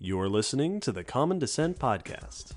You're listening to the Common Descent Podcast.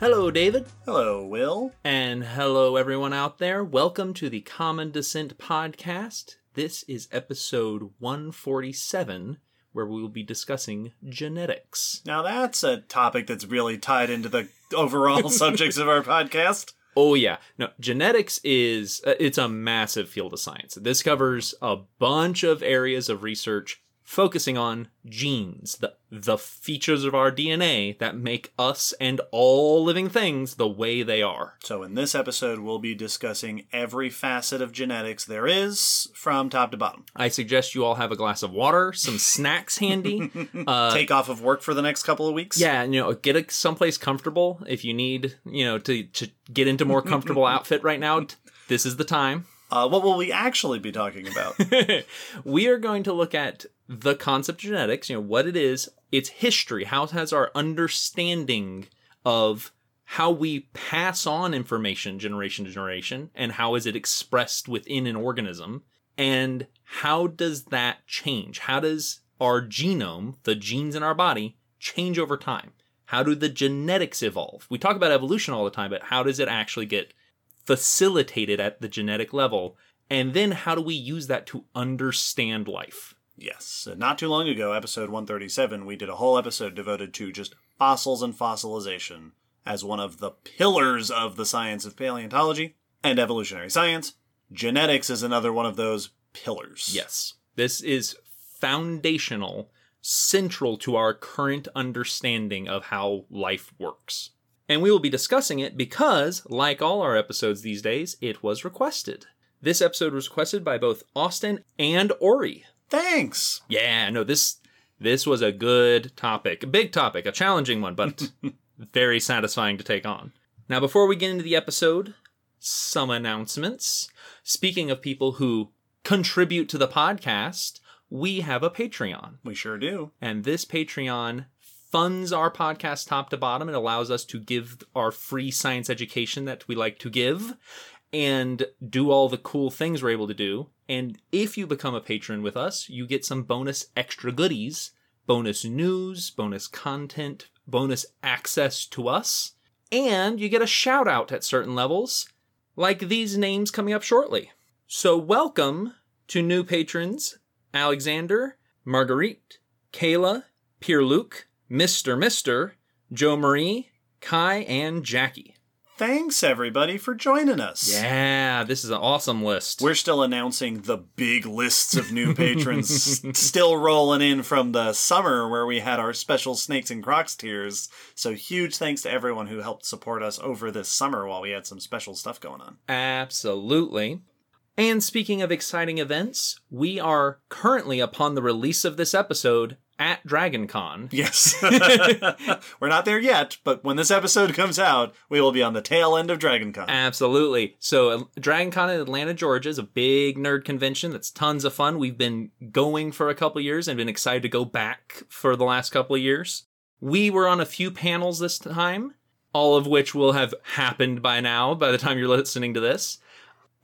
Hello, David. Hello, Will. And hello, everyone out there. Welcome to the Common Descent Podcast. This is episode 147, where we will be discussing genetics. Now that's a topic that's really tied into the overall subjects of our podcast. Oh yeah, no, genetics is uh, it's a massive field of science. This covers a bunch of areas of research focusing on genes, the the features of our DNA that make us and all living things the way they are. So in this episode, we'll be discussing every facet of genetics there is from top to bottom. I suggest you all have a glass of water, some snacks handy. Uh, Take off of work for the next couple of weeks. yeah, you know, get a, someplace comfortable if you need, you know, to to get into more comfortable outfit right now. This is the time. Uh, what will we actually be talking about? we are going to look at the concept of genetics, you know, what it is, its history, how has our understanding of how we pass on information generation to generation, and how is it expressed within an organism, and how does that change? How does our genome, the genes in our body, change over time? How do the genetics evolve? We talk about evolution all the time, but how does it actually get facilitated at the genetic level? And then how do we use that to understand life? Yes. Uh, Not too long ago, episode 137, we did a whole episode devoted to just fossils and fossilization as one of the pillars of the science of paleontology and evolutionary science. Genetics is another one of those pillars. Yes. This is foundational, central to our current understanding of how life works. And we will be discussing it because, like all our episodes these days, it was requested. This episode was requested by both Austin and Ori. Thanks. Yeah, no, this this was a good topic, a big topic, a challenging one, but very satisfying to take on. Now, before we get into the episode, some announcements. Speaking of people who contribute to the podcast, we have a Patreon, We sure do. and this Patreon funds our podcast top to bottom. It allows us to give our free science education that we like to give and do all the cool things we're able to do. And if you become a patron with us, you get some bonus extra goodies, bonus news, bonus content, bonus access to us, and you get a shout out at certain levels, like these names coming up shortly. So, welcome to new patrons Alexander, Marguerite, Kayla, Pierre Luc, Mr. Mister, Joe Marie, Kai, and Jackie. Thanks, everybody, for joining us. Yeah, this is an awesome list. We're still announcing the big lists of new patrons still rolling in from the summer where we had our special Snakes and Crocs tiers. So huge thanks to everyone who helped support us over this summer while we had some special stuff going on. Absolutely. And speaking of exciting events, we are currently upon the release of this episode at DragonCon. Yes. We're not there yet, but when this episode comes out, we will be on the tail end of DragonCon. Absolutely. So, uh, DragonCon in Atlanta, Georgia is a big nerd convention that's tons of fun. We've been going for a couple years and been excited to go back for the last couple of years. We were on a few panels this time, all of which will have happened by now by the time you're listening to this.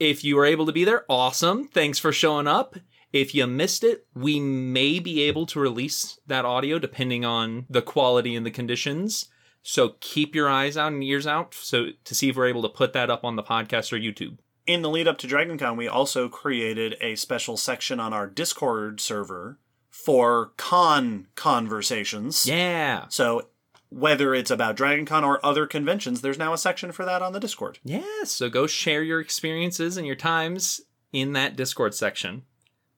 If you were able to be there, awesome. Thanks for showing up. If you missed it, we may be able to release that audio depending on the quality and the conditions. So keep your eyes out and ears out so to see if we're able to put that up on the podcast or YouTube. In the lead up to DragonCon, we also created a special section on our Discord server for con conversations. Yeah. So whether it's about DragonCon or other conventions, there's now a section for that on the Discord. Yeah, so go share your experiences and your times in that Discord section.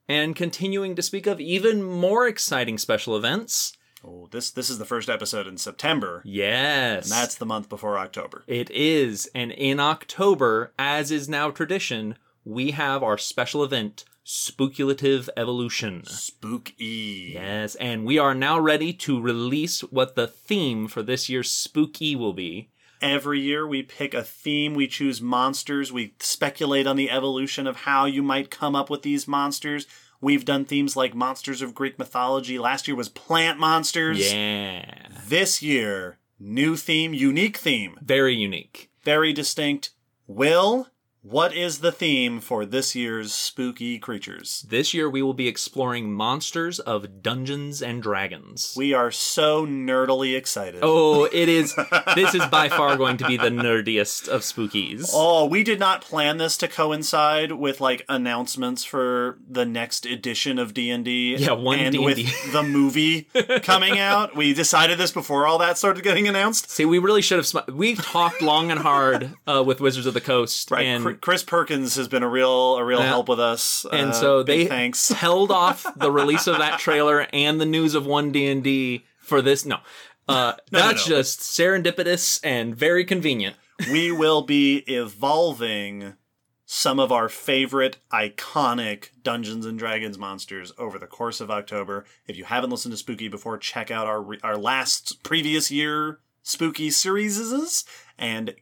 And continuing to speak of even more exciting special events. Oh, this this is the first episode in September, Yes. and that's the month before October. It is. And in October, as is now tradition, we have our special event, Spookulative Evolution. Spooky. Yes, and we are now ready to release what the theme for this year's Spooky will be. Every year we pick a theme, we choose monsters, we speculate on the evolution of how you might come up with these monsters. We've done themes like monsters of Greek mythology. Last year was plant monsters. Yeah. This year, new theme, unique theme, Very unique. very distinct. Will, what is the theme for this year's spooky creatures? This year we will be exploring monsters of Dungeons and Dragons. We are so nerdily excited. Oh, it is. this is by far going to be the nerdiest of spookies. Oh, we did not plan this to coincide with like announcements for the next edition of D and D. Yeah, one and D&D. with the movie coming out. We decided this before all that started getting announced. See, we really should have. Sm- we talked long and hard uh, with Wizards of the Coast, Right, and Chris Perkins has been a real a real Yeah. help with us, and Uh, so they thanks. held off the release of that trailer and the news of one D and D for this. No, uh, No, no, that's no. just serendipitous and very convenient. we will be evolving some of our favorite iconic Dungeons and Dragons monsters over the course of October. If you haven't listened to Spooky before, check out our re- our last previous year Spooky series and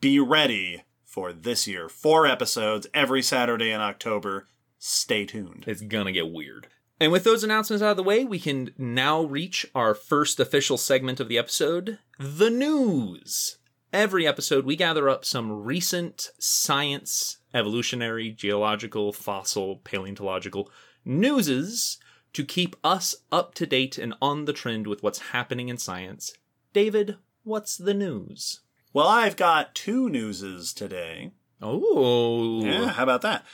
be ready for this year. Four episodes every Saturday in October. Stay tuned. It's gonna get weird. And with those announcements out of the way, we can now reach our first official segment of the episode the news. Every episode, we gather up some recent science, evolutionary, geological, fossil, paleontological newses to keep us up to date and on the trend with what's happening in science. David, what's the news? Well, I've got two newses today. Oh, Yeah, how about that?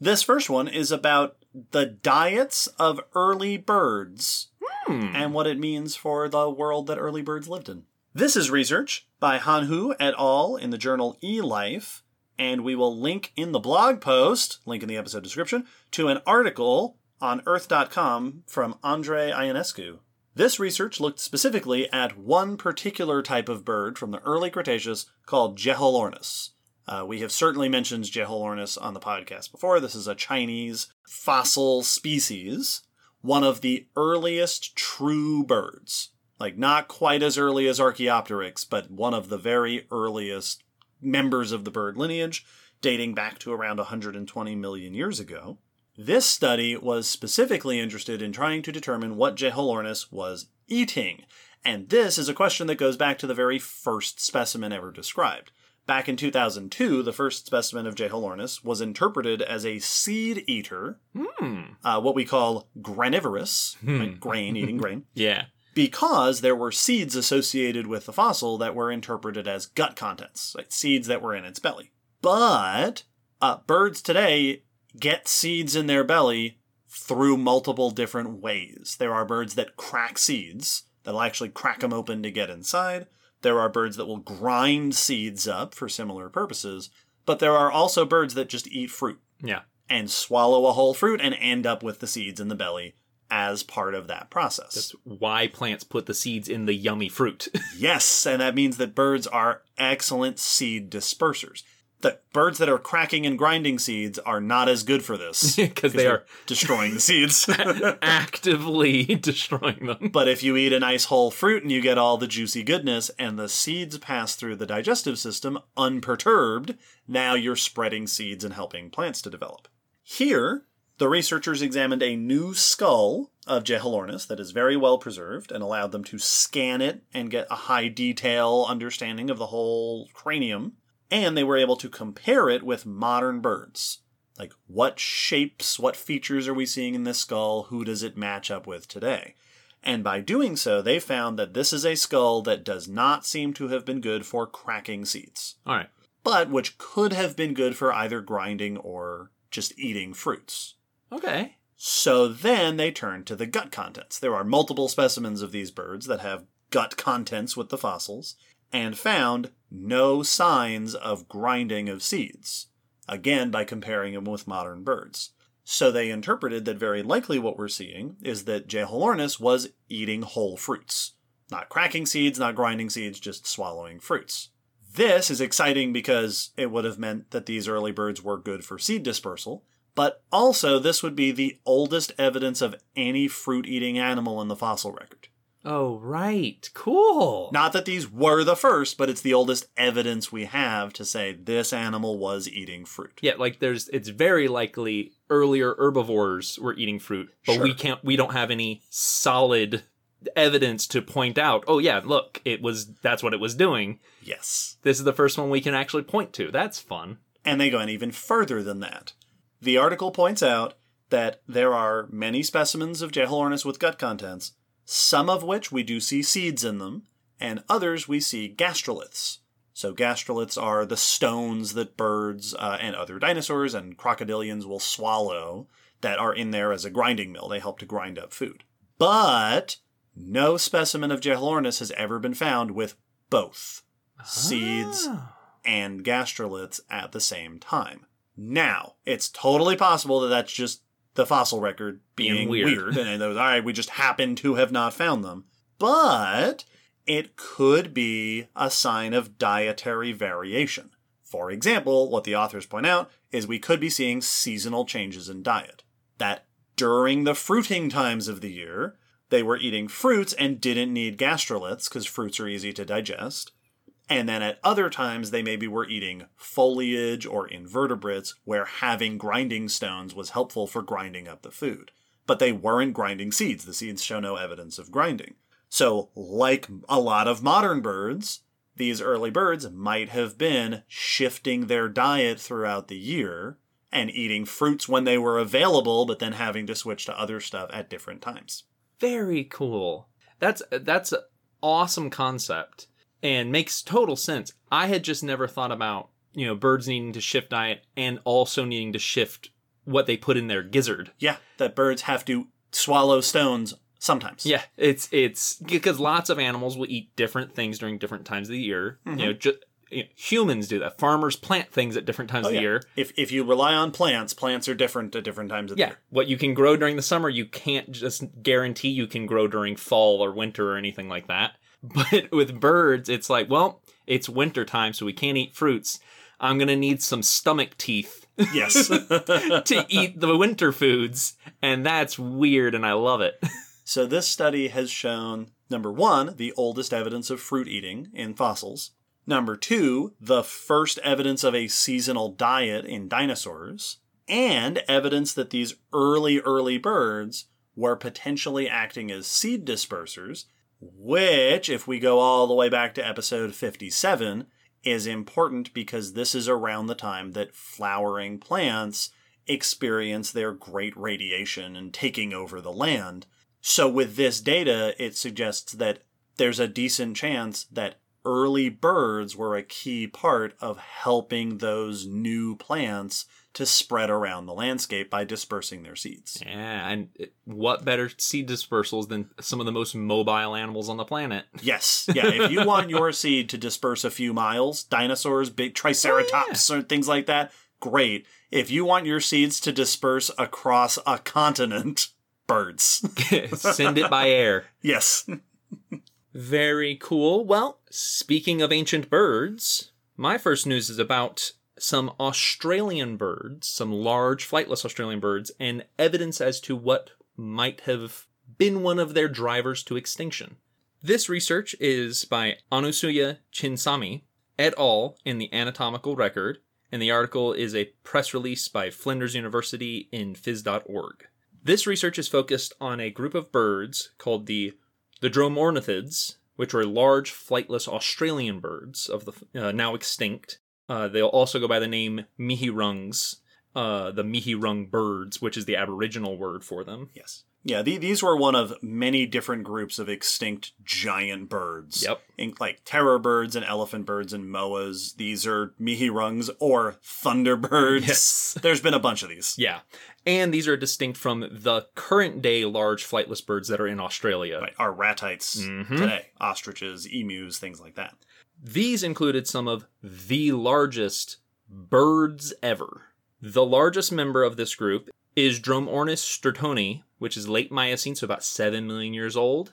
This first one is about the diets of early birds Hmm. and what it means for the world that early birds lived in. This is research by Han Hu et al. in the journal eLife, and we will link in the blog post, link in the episode description, to an article on earth.com from Andre Ionescu. This research looked specifically at one particular type of bird from the early Cretaceous called Jeholornis. Uh, we have certainly mentioned Jeholornis on the podcast before. This is a Chinese fossil species, one of the earliest true birds. Like, not quite as early as Archaeopteryx, but one of the very earliest members of the bird lineage, dating back to around 120 million years ago. This study was specifically interested in trying to determine what Jeholornis was eating, and this is a question that goes back to the very first specimen ever described. Back in 2002, the first specimen of Jeholornis was interpreted as a seed eater, Hmm. uh, what we call granivorous, like grain, eating grain, Yeah. because there were seeds associated with the fossil that were interpreted as gut contents, like seeds that were in its belly. But uh, birds today get seeds in their belly through multiple different ways. There are birds that crack seeds, that'll actually crack them open to get inside. There are birds that will grind seeds up for similar purposes. But there are also birds that just eat fruit Yeah. and swallow a whole fruit and end up with the seeds in the belly as part of that process. That's why plants put the seeds in the yummy fruit. Yes, and that means that birds are excellent seed dispersers. The birds that are cracking and grinding seeds are not as good for this because they are destroying the seeds. actively destroying them. but if you eat a nice whole fruit and you get all the juicy goodness and the seeds pass through the digestive system unperturbed, now you're spreading seeds and helping plants to develop. Here, the researchers examined a new skull of Jeholornis that is very well preserved and allowed them to scan it and get a high detail understanding of the whole cranium. And they were able to compare it with modern birds. Like, what shapes, what features are we seeing in this skull? Who does it match up with today? And by doing so, they found that this is a skull that does not seem to have been good for cracking seeds, All right. but which could have been good for either grinding or just eating fruits. Okay. So then they turned to the gut contents. There are multiple specimens of these birds that have gut contents with the fossils, and found no signs of grinding of seeds, again by comparing them with modern birds. So they interpreted that very likely what we're seeing is that Jeholornis was eating whole fruits. Not cracking seeds, not grinding seeds, just swallowing fruits. This is exciting because it would have meant that these early birds were good for seed dispersal, but also this would be the oldest evidence of any fruit eating animal in the fossil record. Oh, right. Cool. Not that these were the first, but it's the oldest evidence we have to say this animal was eating fruit. Yeah, like there's it's very likely earlier herbivores were eating fruit, but we can't we don't have any solid evidence to point out, oh yeah, look, it was that's what it was doing. Yes. This is the first one we can actually point to. That's fun. And they go in even further than that. The article points out that there are many specimens of Jeholornis with gut contents, some of which we do see seeds in them, and others we see gastroliths. So gastroliths are the stones that birds uh, and other dinosaurs and crocodilians will swallow that are in there as a grinding mill. They help to grind up food. But no specimen of Jeholornis has ever been found with both seeds Ah. and gastroliths at the same time. Now, it's totally possible that that's just the fossil record Being weird. weird. and those, all right, we just happen to have not found them. But it could be a sign of dietary variation. For example, what the authors point out is we could be seeing seasonal changes in diet. That during the fruiting times of the year, they were eating fruits and didn't need gastroliths because fruits are easy to digest. And then at other times, they maybe were eating foliage or invertebrates where having grinding stones was helpful for grinding up the food. But they weren't grinding seeds. The seeds show no evidence of grinding. So, like a lot of modern birds, these early birds might have been shifting their diet throughout the year and eating fruits when they were available, but then having to switch to other stuff at different times. Very cool. That's that's awesome concept and makes total sense. I had just never thought about, you know, birds needing to shift diet and also needing to shift what they put in their gizzard. Yeah, that birds have to swallow stones sometimes. Yeah, it's it's because lots of animals will eat different things during different times of the year. You know, mm-hmm. just you know, humans do that. Farmers plant things at different times of oh, the Oh, yeah. year. If if you rely on plants, plants are different at different times of the year. what you can grow during the summer, you can't just guarantee you can grow during fall or winter or anything like that. But with birds, it's like, well, it's winter time, so we can't eat fruits. I'm gonna need some stomach teeth Yes. to eat the winter foods, and that's weird, and I love it. so this study has shown number one, the oldest evidence of fruit eating in fossils. Number two, the first evidence of a seasonal diet in dinosaurs. And evidence that these early, early birds were potentially acting as seed dispersers, which, if we go all the way back to episode 57, is important because this is around the time that flowering plants experience their great radiation and taking over the land. So, with this data, it suggests that there's a decent chance that early birds were a key part of helping those new plants to spread around the landscape by dispersing their seeds. Yeah, and what better seed dispersals than some of the most mobile animals on the planet? Yes, yeah. If you want your seed to disperse a few miles, dinosaurs, big triceratops, oh, or things like that, great. If you want your seeds to disperse across a continent, birds. Send it by air. yes. Very cool. Well, speaking of ancient birds, my first news is about some Australian birds, some large flightless Australian birds, and evidence as to what might have been one of their drivers to extinction. This research is by Anusuya Chinsamy et al. in the Anatomical Record, and the article is a press release by Flinders University in phys.org. This research is focused on a group of birds called the the dromornithids, which were large flightless Australian birds of the uh, now extinct. Uh, they'll also go by the name mihirungs, uh, the mihirung birds, which is the Aboriginal word for them. Yes. Yeah, the, these were one of many different groups of extinct giant birds. Yep. In, like terror birds and elephant birds and moas. These are mihirungs or thunderbirds. Yes. There's been a bunch of these. Yeah, and these are distinct from the current day large flightless birds that are in Australia. Right, are ratites Mhm. today. Ostriches, emus, things like that. These included some of the largest birds ever. The largest member of this group is Dromornis stirtoni, which is late Miocene, so about 7 million years old.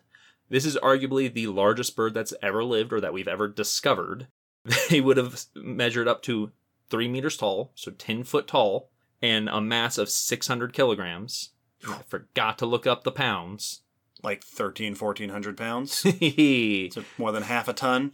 This is arguably the largest bird that's ever lived or that we've ever discovered. They would have measured up to 3 meters tall, so 10 foot tall, and a mass of 600 kilograms. I forgot to look up the pounds. like 13, 1400 pounds. yep. so more than half a ton.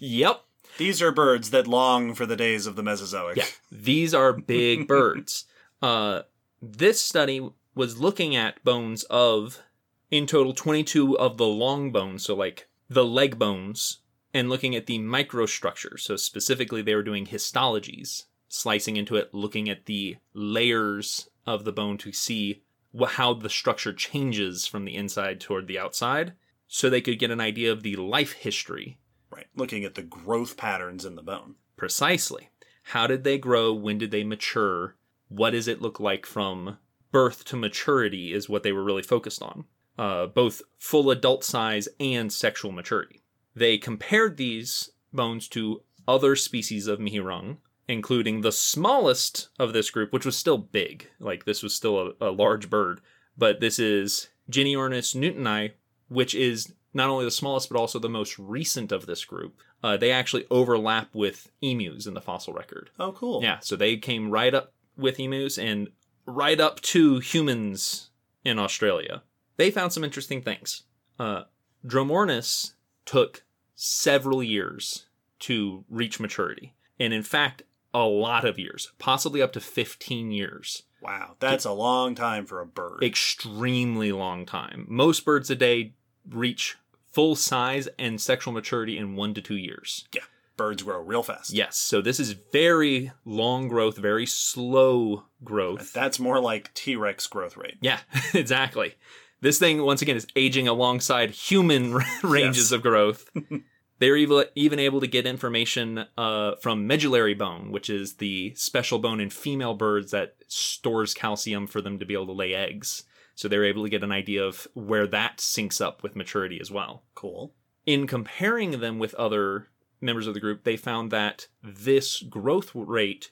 These are birds that long for the days of the Mesozoic. Yeah. These are big birds. Uh, this study was looking at bones of, in total, 22 of the long bones, so like the leg bones, and looking at the microstructure. So specifically, they were doing histologies, slicing into it, looking at the layers of the bone to see how the structure changes from the inside toward the outside, so they could get an idea of the life history Right. Looking at the growth patterns in the bone. Precisely. How did they grow? When did they mature? What does it look like from birth to maturity? Is what they were really focused on. Uh, both full adult size and sexual maturity. They compared these bones to other species of Mihirung, including the smallest of this group, which was still big. Like, this was still a, a large bird. But this is Genyornis newtoni, which is not only the smallest but also the most recent of this group. Uh, they actually overlap with emus in the fossil record. Oh, cool. Yeah, so they came right up with emus and right up to humans in Australia. They found some interesting things. Uh, Dromornis took several years to reach maturity, and in fact, a lot of years, possibly up to 15 years. Wow. That's a long time for a bird. Extremely long time. Most birds a day reach full size and sexual maturity in one to two years. yeah. Birds grow real fast. Yes, so this is very long growth, very slow growth. That's more like T Rex growth rate. Yeah, exactly. This thing, once again, is aging alongside human ranges Yes. of growth. They're even, even able to get information uh, from medullary bone, which is the special bone in female birds that stores calcium for them to be able to lay eggs. So they're able to get an idea of where that syncs up with maturity as well Cool. in comparing them with other members of the group, they found that this growth rate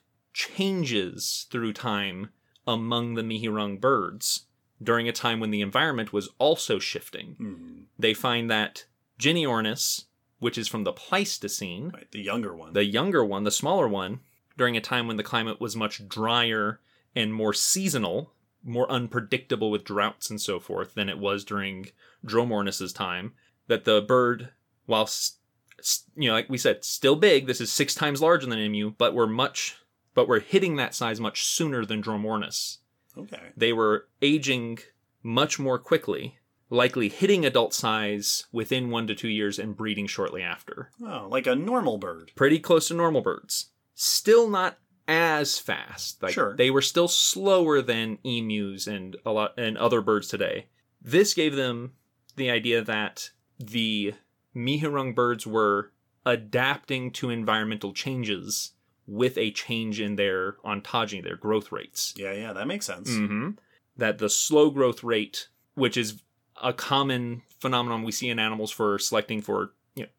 changes through time among the Mihirung birds during a time when the environment was also shifting. Hmm. They find that Genyornis, which is from the Pleistocene, Right. The younger one. the younger one, the smaller one, during a time when the climate was much drier and more seasonal, more unpredictable with droughts and so forth than it was during Dromornis's time, that the bird, while you know, like we said, still big, this is six times larger than Emu, but we're much, but we're hitting that size much sooner than Dromornis. okay. They were aging much more quickly, likely hitting adult size within one to two years and breeding shortly after Oh, like a normal bird. pretty close to normal birds. Still not as fast. Like Sure. they were still slower than emus and a lot and other birds today. This gave them the idea that the Mihirung birds were adapting to environmental changes with a change in their ontogeny, their growth rates. Yeah, yeah, that makes sense. hmm That the slow growth rate, which is a common phenomenon we see in animals for selecting for you know,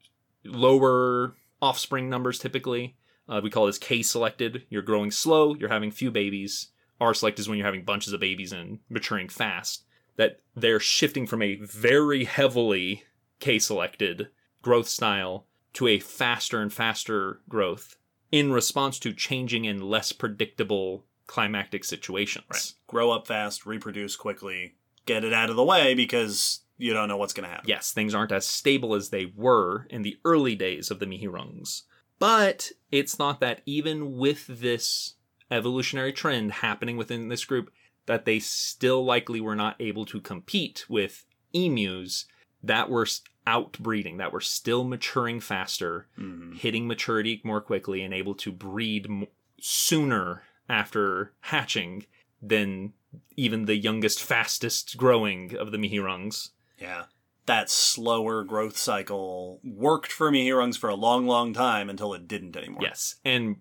lower offspring numbers typically. Uh, we call this K selected. You're growing slow, you're having few babies. R select is when you're having bunches of babies and maturing fast. That they're shifting from a very heavily K selected growth style to a faster and faster growth in response to changing and less predictable climactic situations. Right. Grow up fast, reproduce quickly, get it out of the way because you don't know what's going to happen. Yes, things aren't as stable as they were in the early days of the Mihirungs. But it's thought that even with this evolutionary trend happening within this group, that they still likely were not able to compete with emus that were outbreeding, that were still maturing faster, Mhm. hitting maturity more quickly, and able to breed m- sooner after hatching than even the youngest, fastest growing of the Mihirungs. Yeah. That slower growth cycle worked for Mihirungs for a long, long time until it didn't anymore. Yes. And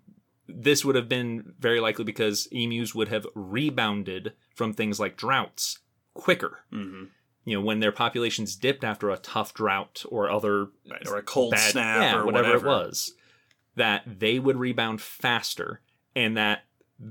this would have been very likely because emus would have rebounded from things like droughts quicker. hmm You know, when their populations dipped after a tough drought or other Right. Or a cold bad, snap yeah, or whatever, whatever. it was, that they would rebound faster, and that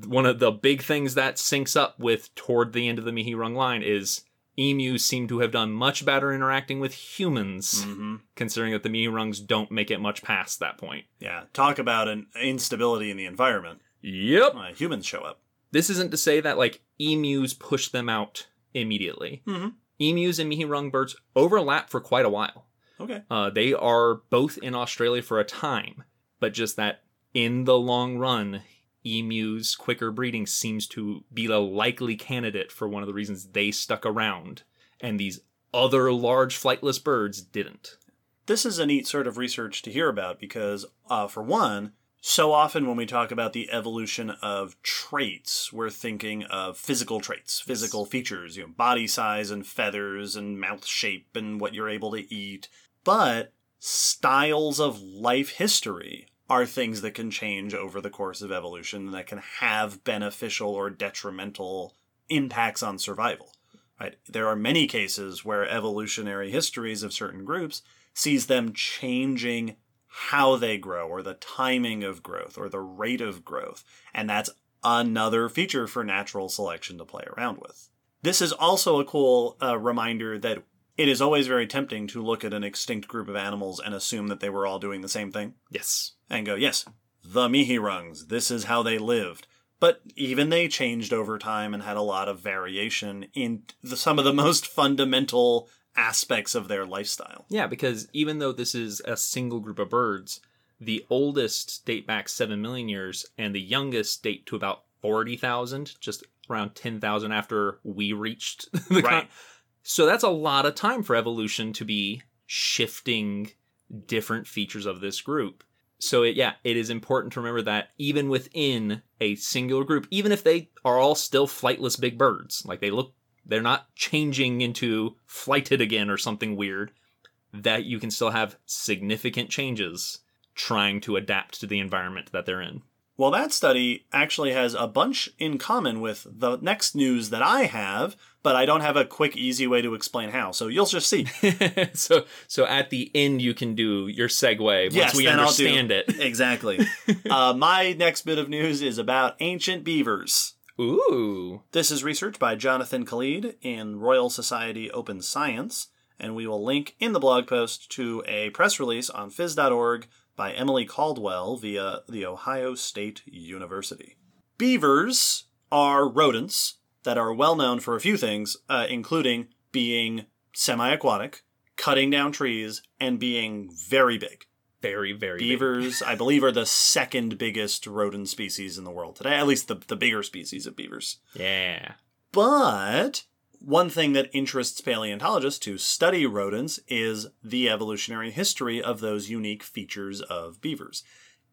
one of the big things that syncs up with toward the end of the Mihirung line is emus seem to have done much better interacting with humans, hmm considering that the Mihirungs don't make it much past that point. Yeah. Talk about an instability in the environment. Yep. Uh, humans show up. This isn't to say that like emus push them out immediately. Mhm. Emus and Mihirung birds overlap for quite a while. Okay. Uh, they are both in Australia for a time, but just that in the long run, emus' quicker breeding seems to be a likely candidate for one of the reasons they stuck around, and these other large flightless birds didn't. This is a neat sort of research to hear about because, uh, for one, so often when we talk about the evolution of traits, we're thinking of physical traits, physical features, you know, body size and feathers and mouth shape and what you're able to eat. But styles of life history are things that can change over the course of evolution that can have beneficial or detrimental impacts on survival. Right? There are many cases where evolutionary histories of certain groups sees them changing how they grow or the timing of growth or the rate of growth. And that's another feature for natural selection to play around with. This is also a cool uh, reminder that it is always very tempting to look at an extinct group of animals and assume that they were all doing the same thing Yes. And go, yes, the Mihirungs, this is how they lived. But even they changed over time and had a lot of variation in the, some of the most fundamental aspects of their lifestyle. Yeah, because even though this is a single group of birds, the oldest date back 7 million years, and the youngest date to about 40,000, just around 10,000 after we reached the Right. con- So that's a lot of time for evolution to be shifting different features of this group. So it, yeah, it is important to remember that even within a singular group, even if they are all still flightless big birds, like they look, they're not changing into flighted again or something weird, that you can still have significant changes trying to adapt to the environment that they're in. Well, that study actually has a bunch in common with the next news that I have, but I don't have a quick, easy way to explain how. So you'll just see. so so at the end you can do your segue once Yes, we I'll do- understand it. exactly. uh, my next bit of news is about ancient beavers. Ooh. This is research by Jonathan Calede in Royal Society Open Science, and we will link in the blog post to a press release on phys.org by Emily Caldwell via the Ohio State University. Beavers are rodents that are well known for a few things, uh, including being semi aquatic, cutting down trees, and being very big. Very, very big. Beavers, I believe, are the second biggest rodent species in the world today, at least the, the bigger species of beavers. Yeah. But one thing that interests paleontologists to study rodents is the evolutionary history of those unique features of beavers.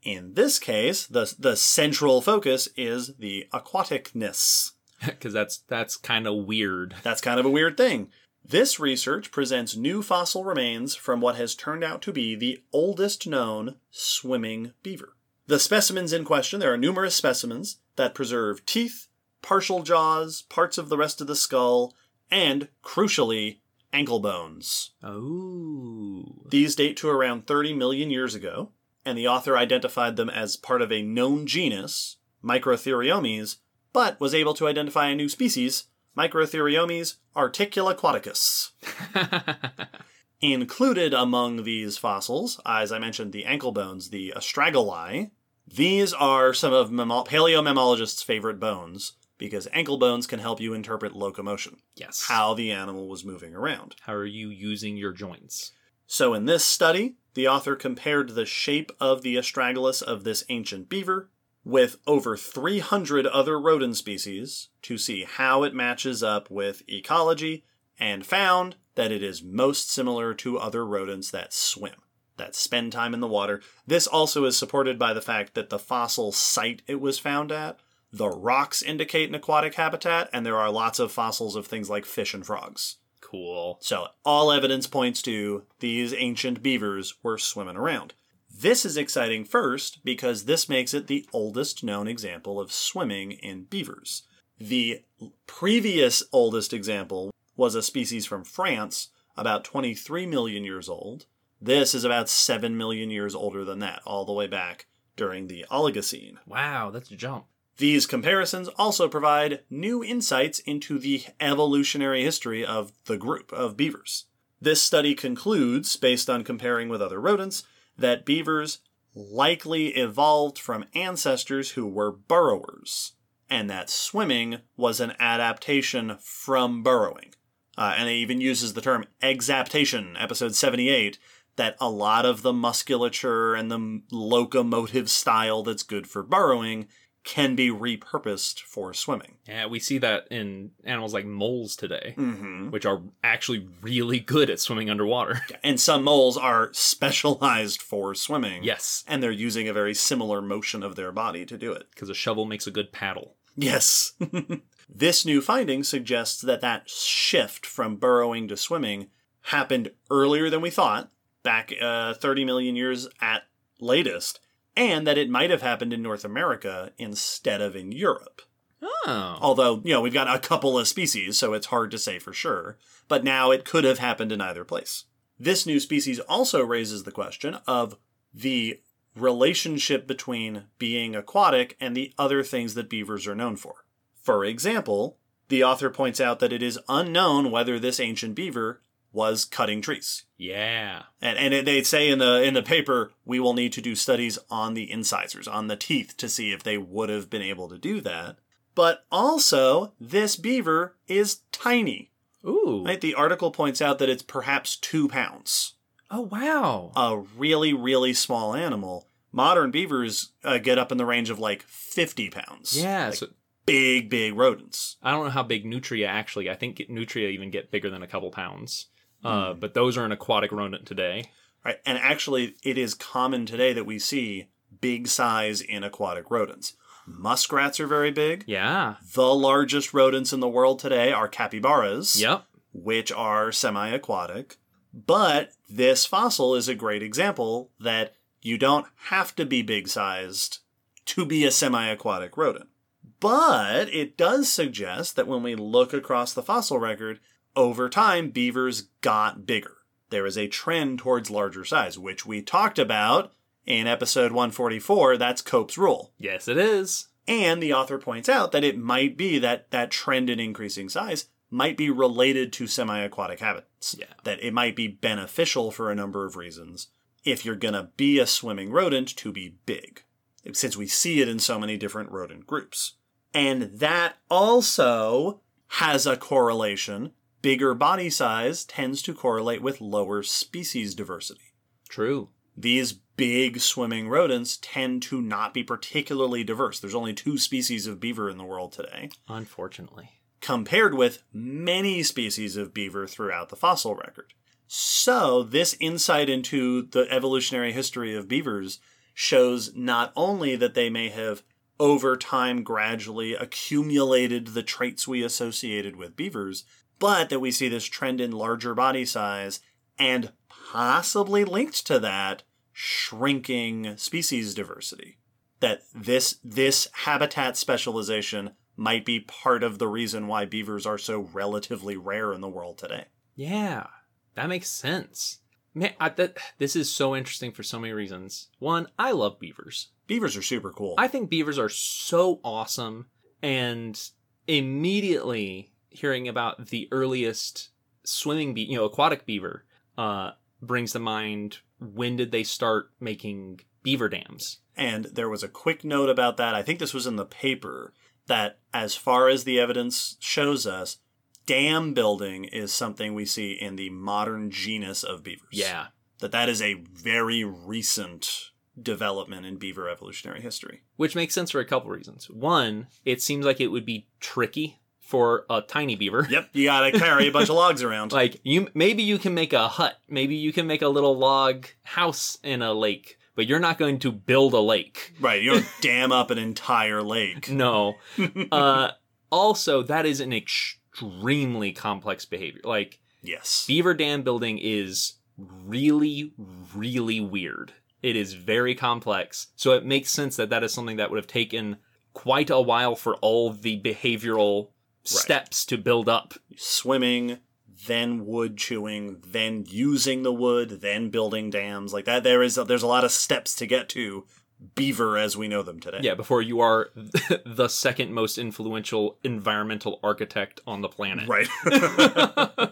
In this case, the, the central focus is the aquaticness. Because that's that's kind of weird. That's kind of a weird thing. This research presents new fossil remains from what has turned out to be the oldest known swimming beaver. The specimens in question, there are numerous specimens that preserve teeth, partial jaws, parts of the rest of the skull, and, crucially, ankle bones. Oh. These date to around 30 million years ago, and the author identified them as part of a known genus, Microtheriomys, but was able to identify a new species, Microtheriomys articulaquaticus. Included among these fossils, as I mentioned, the ankle bones, the astragali. These are some of mammal- paleomammalogists' favorite bones because ankle bones can help you interpret locomotion, yes. how the animal was moving around. How are you using your joints? So, in this study, the author compared the shape of the astragalus of this ancient beaver with over 300 other rodent species to see how it matches up with ecology and found that it is most similar to other rodents that swim, that spend time in the water. This also is supported by the fact that the fossil site it was found at, the rocks indicate an aquatic habitat, and there are lots of fossils of things like fish and frogs. Cool. So, all evidence points to these ancient beavers were swimming around. This is exciting first because this makes it the oldest known example of swimming in beavers. The previous oldest example was a species from France, about 23 million years old. This is about 7 million years older than that, all the way back during the Oligocene. Wow, that's a jump. These comparisons also provide new insights into the evolutionary history of the group of beavers. This study concludes, based on comparing with other rodents, that beavers likely evolved from ancestors who were burrowers, and that swimming was an adaptation from burrowing. uh, and it even uses the term exaptation, episode 78, that a lot of the musculature and the locomotive style that's good for burrowing can be repurposed for swimming. Yeah, we see that in animals like moles today, Mm-hmm. which are actually really good at swimming underwater. And some moles are specialized for swimming. yes, And they're using a very similar motion of their body to do it. because a shovel makes a good paddle. Yes. this new finding suggests that that shift from burrowing to swimming happened earlier than we thought, back uh, 30 million years at latest, and that it might have happened in North America instead of in Europe. Oh, Although, you know, we've got a couple of species, so it's hard to say for sure. But now it could have happened in either place. This new species also raises the question of the relationship between being aquatic and the other things that beavers are known for. For example, the author points out that it is unknown whether this ancient beaver was cutting trees. yeah. And, and it- they say in the in the paper we will need to do studies on the incisors, on the teeth, to see if they would have been able to do that. But also, this beaver is tiny. Ooh. Right? The article points out that it's perhaps two pounds. oh wow. A really, really small animal. Modern beavers uh, get up in the range of like 50 pounds. yeah. Like so big, big rodents. I don't know how big nutria actually. I think nutria even get bigger than a couple pounds. Uh, but those are an aquatic rodent today. Right? And actually, it is common today that we see big size in aquatic rodents. Muskrats are very big. Yeah. The largest rodents in the world today are capybaras, Yep. which are semi aquatic. But this fossil is a great example that you don't have to be big sized to be a semi aquatic rodent. But it does suggest that when we look across the fossil record, over time, beavers got bigger. There is a trend towards larger size, which we talked about in episode 144. That's Cope's rule. Yes, it is. And the author points out that it might be that that trend in increasing size might be related to semi aquatic habits. Yeah. That it might be beneficial for a number of reasons if you're going to be a swimming rodent to be big, since we see it in so many different rodent groups. And that also has a correlation. Bigger body size tends to correlate with lower species diversity True. these big swimming rodents tend to not be particularly diverse. There's only two species of beaver in the world today, Unfortunately. compared with many species of beaver throughout the fossil record. So, this insight into the evolutionary history of beavers shows not only that they may have over time gradually accumulated the traits we associated with beavers, but that we see this trend in larger body size and possibly linked to that shrinking species diversity that this this habitat specialization might be part of the reason why beavers are so relatively rare in the world today Yeah, that makes sense. Man, I, that, this is so interesting for so many reasons. One, I love beavers. beavers are super cool I think beavers are so awesome. And immediately hearing about the earliest swimming, be- you know, aquatic beaver, uh, brings to mind when did they start making beaver dams? and there was a quick note about that i think this was in the paper that as far as the evidence shows us dam building is something we see in the modern genus of beavers Yeah. that that is a very recent development in beaver evolutionary history Which makes sense for a couple reasons. One, it seems like it would be tricky for a tiny beaver. Yep, you gotta carry a bunch of logs around. Like you maybe you can make a hut, maybe you can make a little log house in a lake, but you're not going to build a lake. right, you don't dam up an entire lake. No. uh also that is an extremely complex behavior. Like Yes. beaver dam building is really really weird. It is very complex. So it makes sense that that is something that would have taken quite a while for all the behavioral steps to build up. Swimming, then wood chewing, then using the wood, then building dams like that. There is there's a lot of steps to get to beaver as we know them today. Yeah, before you are the second most influential environmental architect on the planet. Right.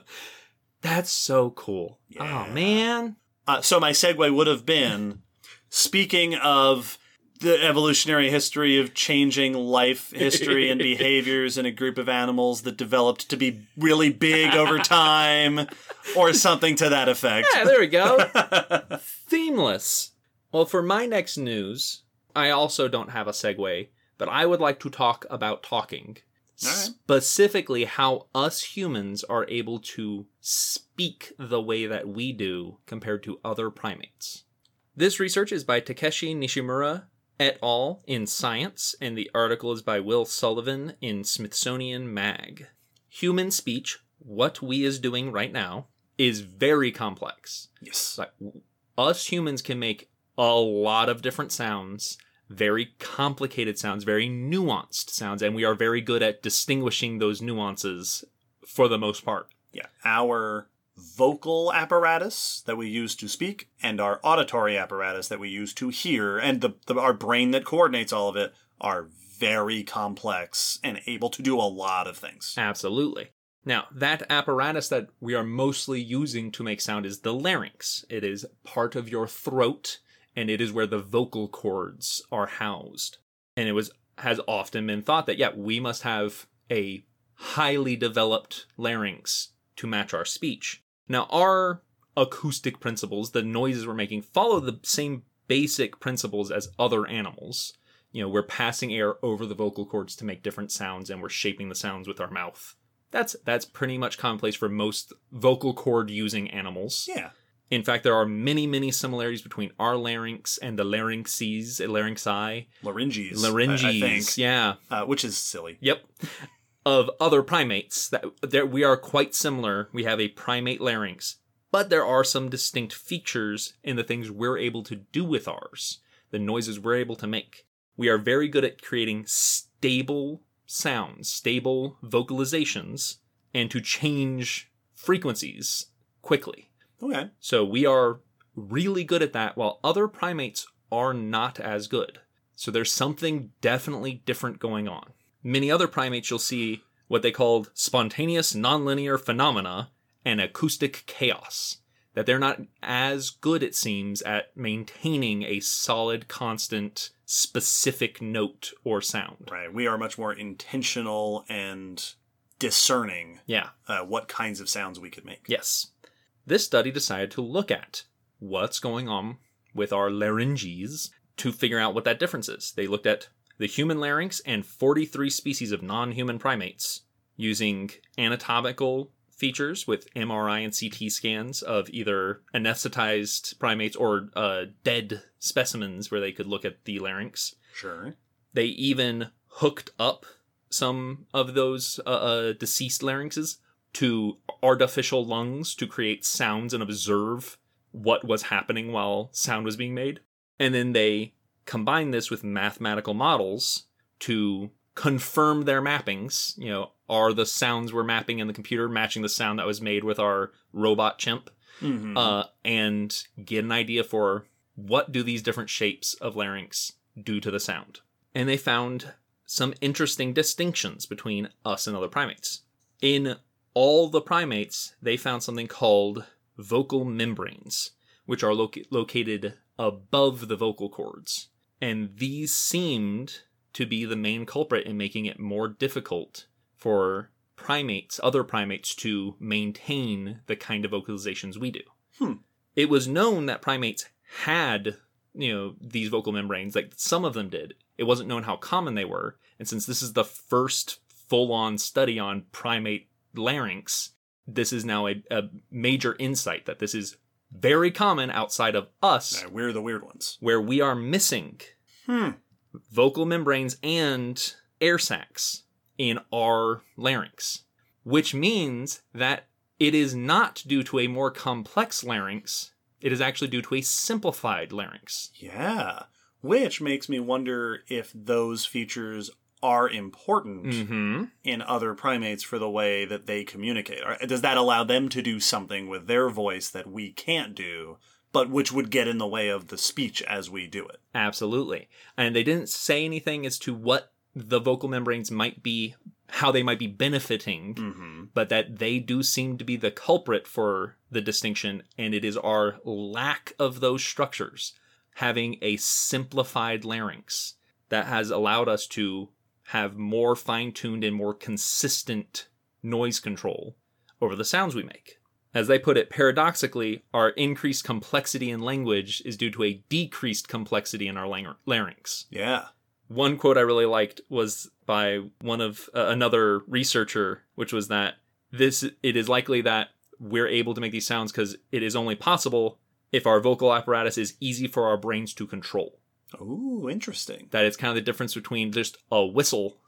That's so cool. Yeah. Oh man. uh, so my segue would have been speaking of the evolutionary history of changing life history and behaviors in a group of animals that developed to be really big over time, or something to that effect. Yeah, there we go. Themeless. Well, for my next news, I also don't have a segue, but I would like to talk about talking. Right. Specifically, how us humans are able to speak the way that we do compared to other primates. This research is by Takeshi Nishimura et al. in Science, and the article is by Will Sullivan in Smithsonian Mag. Human speech, what we is doing right now, is very complex. Yes. Like us humans can make a lot of different sounds, very complicated sounds, very nuanced sounds, and we are very good at distinguishing those nuances for the most part. Yeah. Our vocal apparatus that we use to speak and our auditory apparatus that we use to hear and the, the our brain that coordinates all of it are very complex and able to do a lot of things. Absolutely. Now, that apparatus that we are mostly using to make sound is the larynx. It is part of your throat, and it is where the vocal cords are housed. And it was has often been thought that yeah, we must have a highly developed larynx to match our speech. Now, our acoustic principles, the noises we're making, follow the same basic principles as other animals. You know, we're passing air over the vocal cords to make different sounds, and we're shaping the sounds with our mouth. That's that's pretty much commonplace for most vocal cord using animals. Yeah. In fact, there are many, many similarities between our larynx and the larynxes, larynxi, Larynges. larynges. I, I. Yeah. Uh, which is silly. Yep. Of other primates, that there we are quite similar. We have a primate larynx, but there are some distinct features in the things we're able to do with ours, the noises we're able to make. We are very good at creating stable sounds, stable vocalizations, and to change frequencies quickly. Okay. So we are really good at that, while other primates are not as good. So there's something definitely different going on. Many other primates you'll see what they called spontaneous nonlinear phenomena and acoustic chaos. That they're not as good, it seems, at maintaining a solid, constant, specific note or sound. Right. We are much more intentional and discerning Yeah. uh, what kinds of sounds we could make. Yes. This study decided to look at what's going on with our larynges to figure out what that difference is. They looked at the human larynx and 43 species of non human primates using anatomical features with MRI and CT scans of either anesthetized primates or uh, dead specimens where they could look at the larynx. Sure. They even hooked up some of those uh, uh, deceased larynxes to artificial lungs to create sounds and observe what was happening while sound was being made. And then they combined this with mathematical models to confirm their mappings. You know, are the sounds we're mapping in the computer matching the sound that was made with our robot chimp? Mhm. uh, and get an idea for what do these different shapes of larynx do to the sound. And they found some interesting distinctions between us and other primates. In all the primates, they found something called vocal membranes, which are loca- located above the vocal cords. And these seemed to be the main culprit in making it more difficult for primates, other primates, to maintain the kind of vocalizations we do. Hmm. It was known that primates had, you know, these vocal membranes, like some of them did. It wasn't known how common they were. And since this is the first full on study on primate larynx, this is now a, a major insight that this is very common outside of us, Uh, we're the weird ones. where we are missing Hmm. vocal membranes and air sacs in our larynx, which means that it is not due to a more complex larynx. It is actually due to a simplified larynx. Yeah. Which makes me wonder if those features are important Mm-hmm. in other primates for the way that they communicate. Does that allow them to do something with their voice that we can't do, but which would get in the way of the speech as we do it? Absolutely. And they didn't say anything as to what the vocal membranes might be, how they might be benefiting, Mm-hmm. but that they do seem to be the culprit for the distinction, and it is our lack of those structures. having a simplified larynx that has allowed us to have more fine tuned and more consistent noise control over the sounds we make. As they put it, paradoxically, our increased complexity in language is due to a decreased complexity in our larynx. Yeah. One quote I really liked was by one of uh, another researcher, which was that this it is likely that we're able to make these sounds because it is only possible if our vocal apparatus is easy for our brains to control. Ooh, interesting. That it's kind of the difference between just a whistle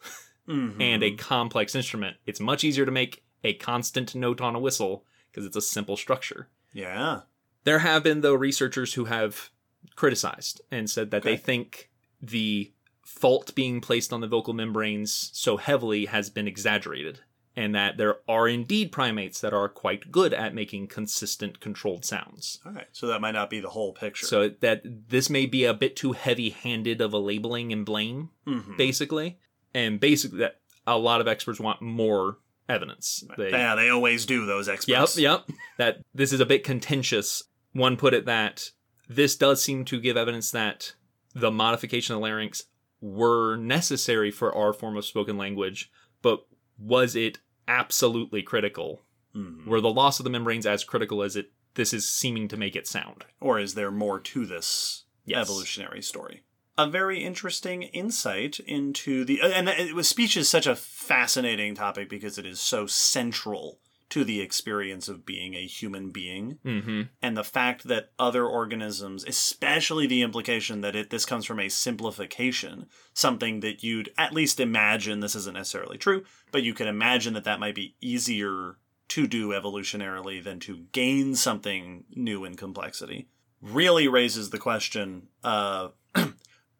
Mhm. and a complex instrument. It's much easier to make a constant note on a whistle because it's a simple structure. yeah. There have been, though, researchers who have criticized and said that they think the fault being placed on the vocal membranes so heavily has been exaggerated, and that there are indeed primates that are quite good at making consistent, controlled sounds. All right. So that might not be the whole picture. So that this may be a bit too heavy-handed of a labeling and blame, Mhm. basically, and basically that a lot of experts want more evidence. They- yeah, they always do those experts. Yep, yep. That this is a bit contentious. One put it that this does seem to give evidence that the modification of the larynx were necessary for our form of spoken language, but was it absolutely critical? Mhm. Were the loss of the membranes as critical as it this is seeming to make it sound? Or is there more to this Yes. evolutionary story? A very interesting insight into the and it was speech is such a fascinating topic because it is so central to the experience of being a human being Mm-hmm. and the fact that other organisms especially the implication that it this comes from a simplification something that you'd at least imagine this isn't necessarily true but you can imagine that that might be easier to do evolutionarily than to gain something new in complexity really raises the question uh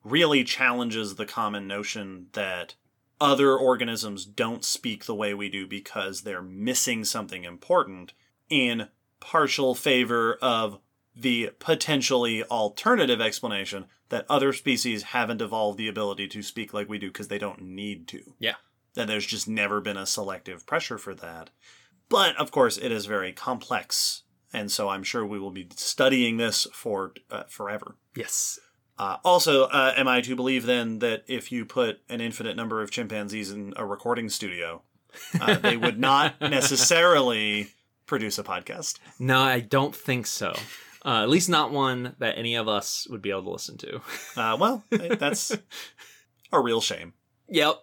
really challenges the common notion that other organisms don't speak the way we do because they're missing something important in partial favor of the potentially alternative explanation that other species haven't evolved the ability to speak like we do because they don't need to. Yeah. That there's just never been a selective pressure for that. But of course, it is very complex. And so I'm sure we will be studying this for uh, forever. Yes. Uh, also, uh, am I to believe then that if you put an infinite number of chimpanzees in a recording studio, uh, they would not necessarily produce a podcast? No, I don't think so. Uh, at least not one that any of us would be able to listen to. Uh, well, that's a real shame. Yep.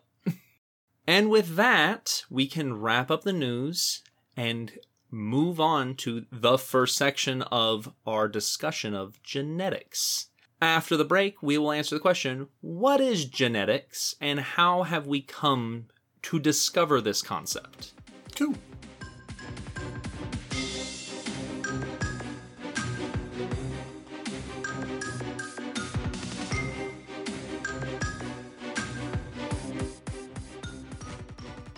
And with that, we can wrap up the news and move on to the first section of our discussion of genetics. After the break, we will answer the question what is genetics and how have we come to discover this concept? Cool.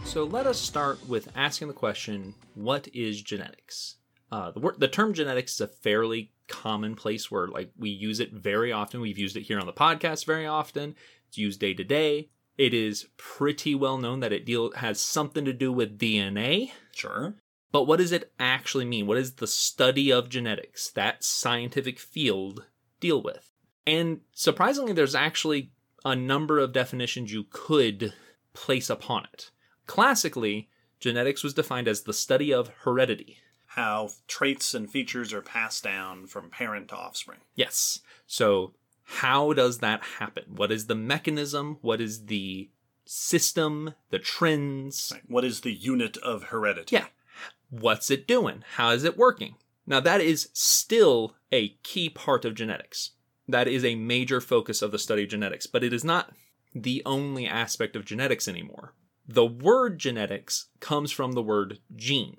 So let us start with asking the question what is genetics? Uh, the, word, the term genetics is a fairly commonplace word. Like we use it very often. We've used it here on the podcast very often. It's used day to day. It is pretty well known that it deal has something to do with DNA. Sure. But what does it actually mean? What is the study of genetics, that scientific field, deal with? And surprisingly, there's actually a number of definitions you could place upon it. Classically, genetics was defined as the study of heredity. How traits and features are passed down from parent to offspring. Yes. So, how does that happen? What is the mechanism? What is the system? The trends? Right. What is the unit of heredity? Yeah. What's it doing? How is it working? Now, that is still a key part of genetics. That is a major focus of the study of genetics, but it is not the only aspect of genetics anymore. The word genetics comes from the word gene.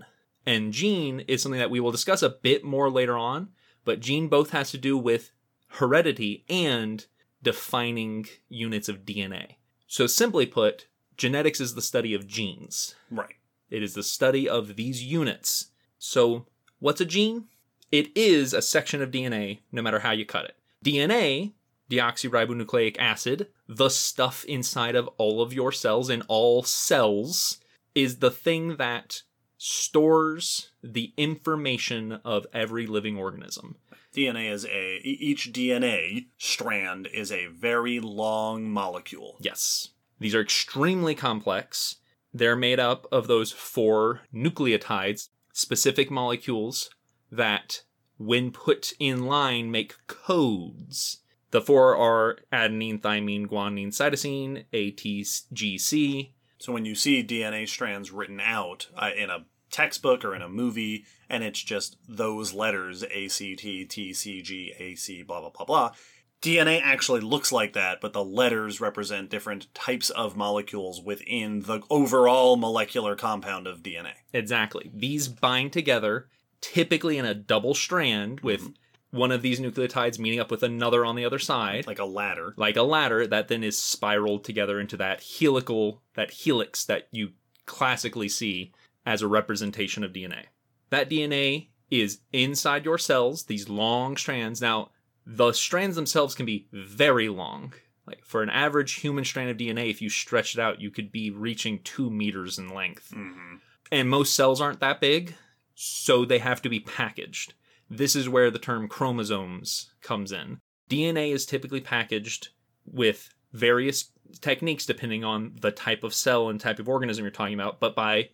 And gene is something that we will discuss a bit more later on, but gene both has to do with heredity and defining units of DNA. So, simply put, genetics is the study of genes. Right. It is the study of these units. So, what's a gene? It is a section of DNA, no matter how you cut it. DNA, deoxyribonucleic acid, the stuff inside of all of your cells in all cells, is the thing that stores the information of every living organism. DNA is a each DNA strand is a very long molecule. Yes. These are extremely complex. They're made up of those four nucleotides, specific molecules that, when put in line, make codes. The four are adenine, thymine, guanine, cytosine, ATGC. So when you see DNA strands written out uh, in a textbook or in a movie, and it's just those letters A C T T C G A C blah blah blah blah. DNA actually looks like that, but the letters represent different types of molecules within the overall molecular compound of DNA. Exactly. These bind together, typically in a double strand, with one of these nucleotides meeting up with another on the other side. Like a ladder. like a ladder that then is spiraled together into that helical that helix that you classically see as a representation of DNA. That DNA is inside your cells, these long strands. Now, the strands themselves can be very long. Like for an average human strand of DNA, if you stretch it out, you could be reaching two meters in length. hmm And most cells aren't that big, so they have to be packaged. This is where the term chromosomes comes in. DNA is typically packaged with various techniques depending on the type of cell and type of organism you're talking about, but by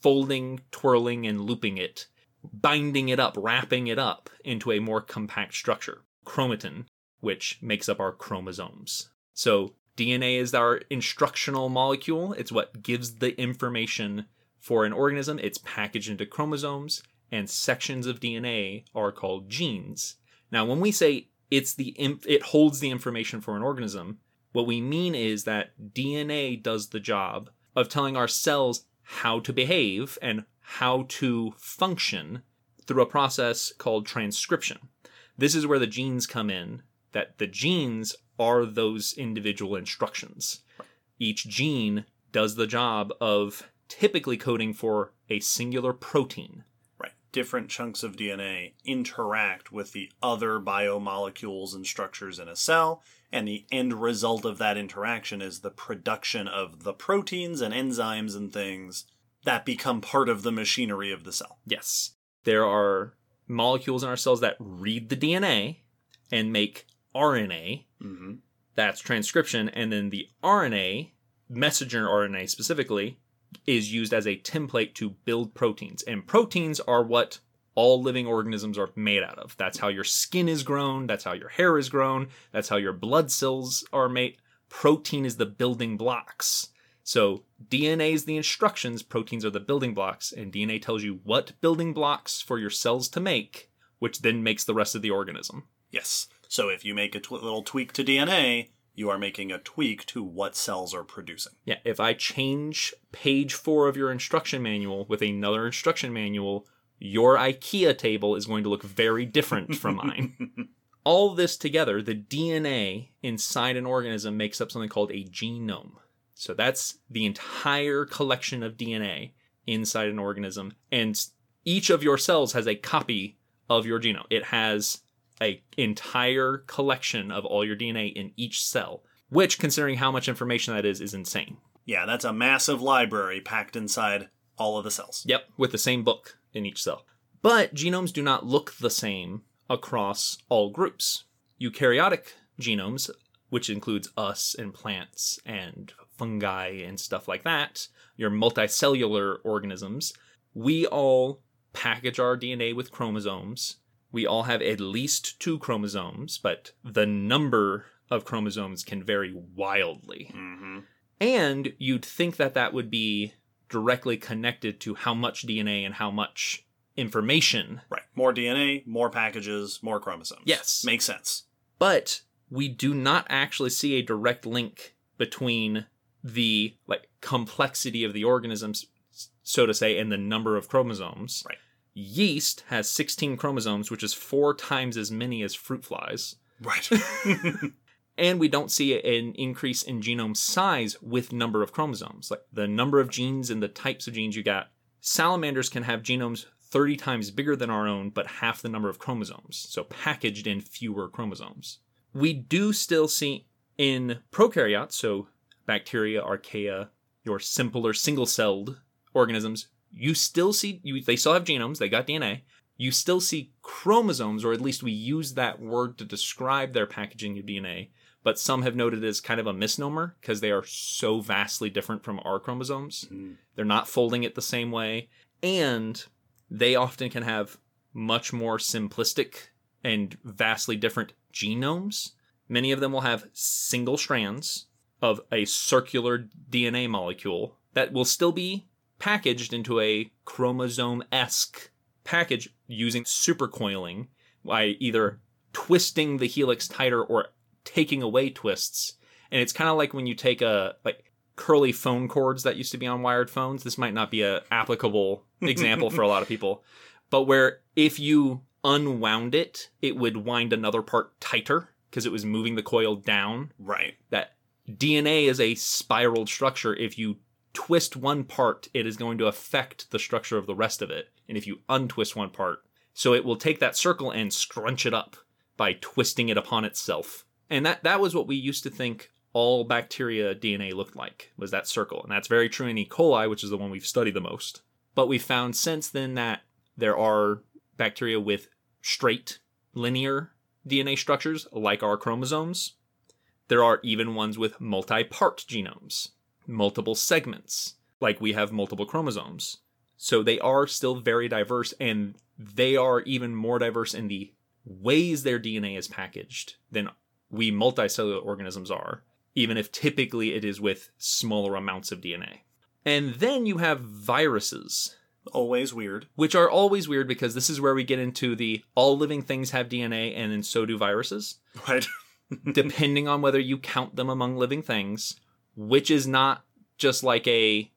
folding, twirling, and looping it, binding it up, wrapping it up into a more compact structure. Chromatin, which makes up our chromosomes. So DNA is our instructional molecule. It's what gives the information for an organism. It's packaged into chromosomes, and sections of DNA are called genes. Now, when we say it's the it holds the information for an organism, what we mean is that DNA does the job of telling our cells how to behave and how to function through a process called transcription. This is where the genes come in, that the genes are those individual instructions. Each gene does the job of typically coding for a singular protein. Different chunks of DNA interact with the other biomolecules and structures in a cell, and the end result of that interaction is the production of the proteins and enzymes and things that become part of the machinery of the cell. Yes. There are molecules in our cells that read the DNA and make RNA. Mm-hmm. That's transcription. And then the RNA, messenger RNA specifically, is used as a template to build proteins. And proteins are what all living organisms are made out of. That's how your skin is grown. That's how your hair is grown. That's how your blood cells are made. Protein is the building blocks. So DNA is the instructions, proteins are the building blocks, and DNA tells you what building blocks for your cells to make, which then makes the rest of the organism. Yes. So if you make a little tweak to DNA, you are making a tweak to what cells are producing. Yeah, if I change page four of your instruction manual with another instruction manual, your IKEA table is going to look very different from mine. All this together, the DNA inside an organism makes up something called a genome. So that's the entire collection of DNA inside an organism. And each of your cells has a copy of your genome. It has a entire collection of all your DNA in each cell, which considering how much information that is is insane. Yeah, that's a massive library packed inside all of the cells. Yep, with the same book in each cell. But genomes do not look the same across all groups. Eukaryotic genomes, which includes us and plants and fungi and stuff like that, your multicellular organisms, we all package our DNA with chromosomes. We all have at least two chromosomes, but the number of chromosomes can vary wildly. Mm-hmm. And you'd think that that would be directly connected to how much DNA and how much information. Right. More DNA, more packages, more chromosomes. Yes. Makes sense. But we do not actually see a direct link between the like complexity of the organisms so to say and the number of chromosomes. Right. Yeast has 16 chromosomes, which is 4 times as many as fruit flies. Right. and we don't see an increase in genome size with number of chromosomes like the number of genes and the types of genes you got salamanders can have genomes 30 times bigger than our own but half the number of chromosomes so packaged in fewer chromosomes we do still see in prokaryotes so bacteria archaea your simpler single-celled organisms you still see you they still have genomes, they got DNA. You still see chromosomes, or at least we use that word to describe their packaging of DNA. But some have noted it as kind of a misnomer because they are so vastly different from our chromosomes. Hmm. They're not folding it the same way. And they often can have much more simplistic and vastly different genomes. Many of them will have single strands of a circular DNA molecule that will still be packaged into a chromosome esque package using supercoiling by either twisting the helix tighter or taking away twists. And it's kind of like when you take a like curly phone cords that used to be on wired phones. This might not be a applicable example for a lot of people, but where if you unwound it, it would wind another part tighter because it was moving the coil down. Right. That DNA is a spiraled structure. If you twist one part, it is going to affect the structure of the rest of it. And if you untwist one part, so it will take that circle and scrunch it up by twisting it upon itself. And that that was what we used to think all bacteria DNA looked like was that circle. And that's very true in E. coli, which is the one we've studied the most. But we found since then that there are bacteria with straight linear DNA structures like our chromosomes. There are even ones with multi-part genomes, multiple segments, like we have multiple chromosomes. So they are still very diverse and they are even more diverse in the ways their DNA is packaged than we multicellular organisms are, even if typically it is with smaller amounts of DNA. And then you have viruses, Always weird. which are always weird because this is where we get into the all living things have DNA and then so do viruses, Right. depending on whether you count them among living things, which is not just like a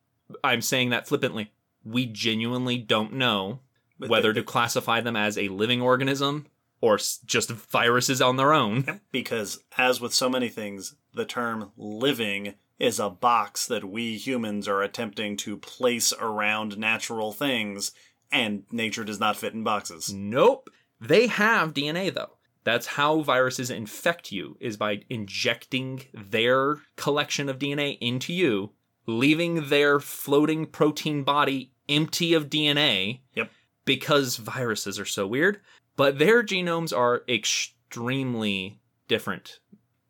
I'm saying that flippantly. We genuinely don't know But whether to classify them as a living organism or just viruses on their own. because as with so many things, the term living is a box that we humans are attempting to place around natural things, and nature does not fit in boxes. Nope. They have DNA though. That's how viruses infect you is by injecting their collection of DNA into you, leaving their floating protein body empty of DNA. Yep. Because viruses are so weird, but their genomes are extremely different.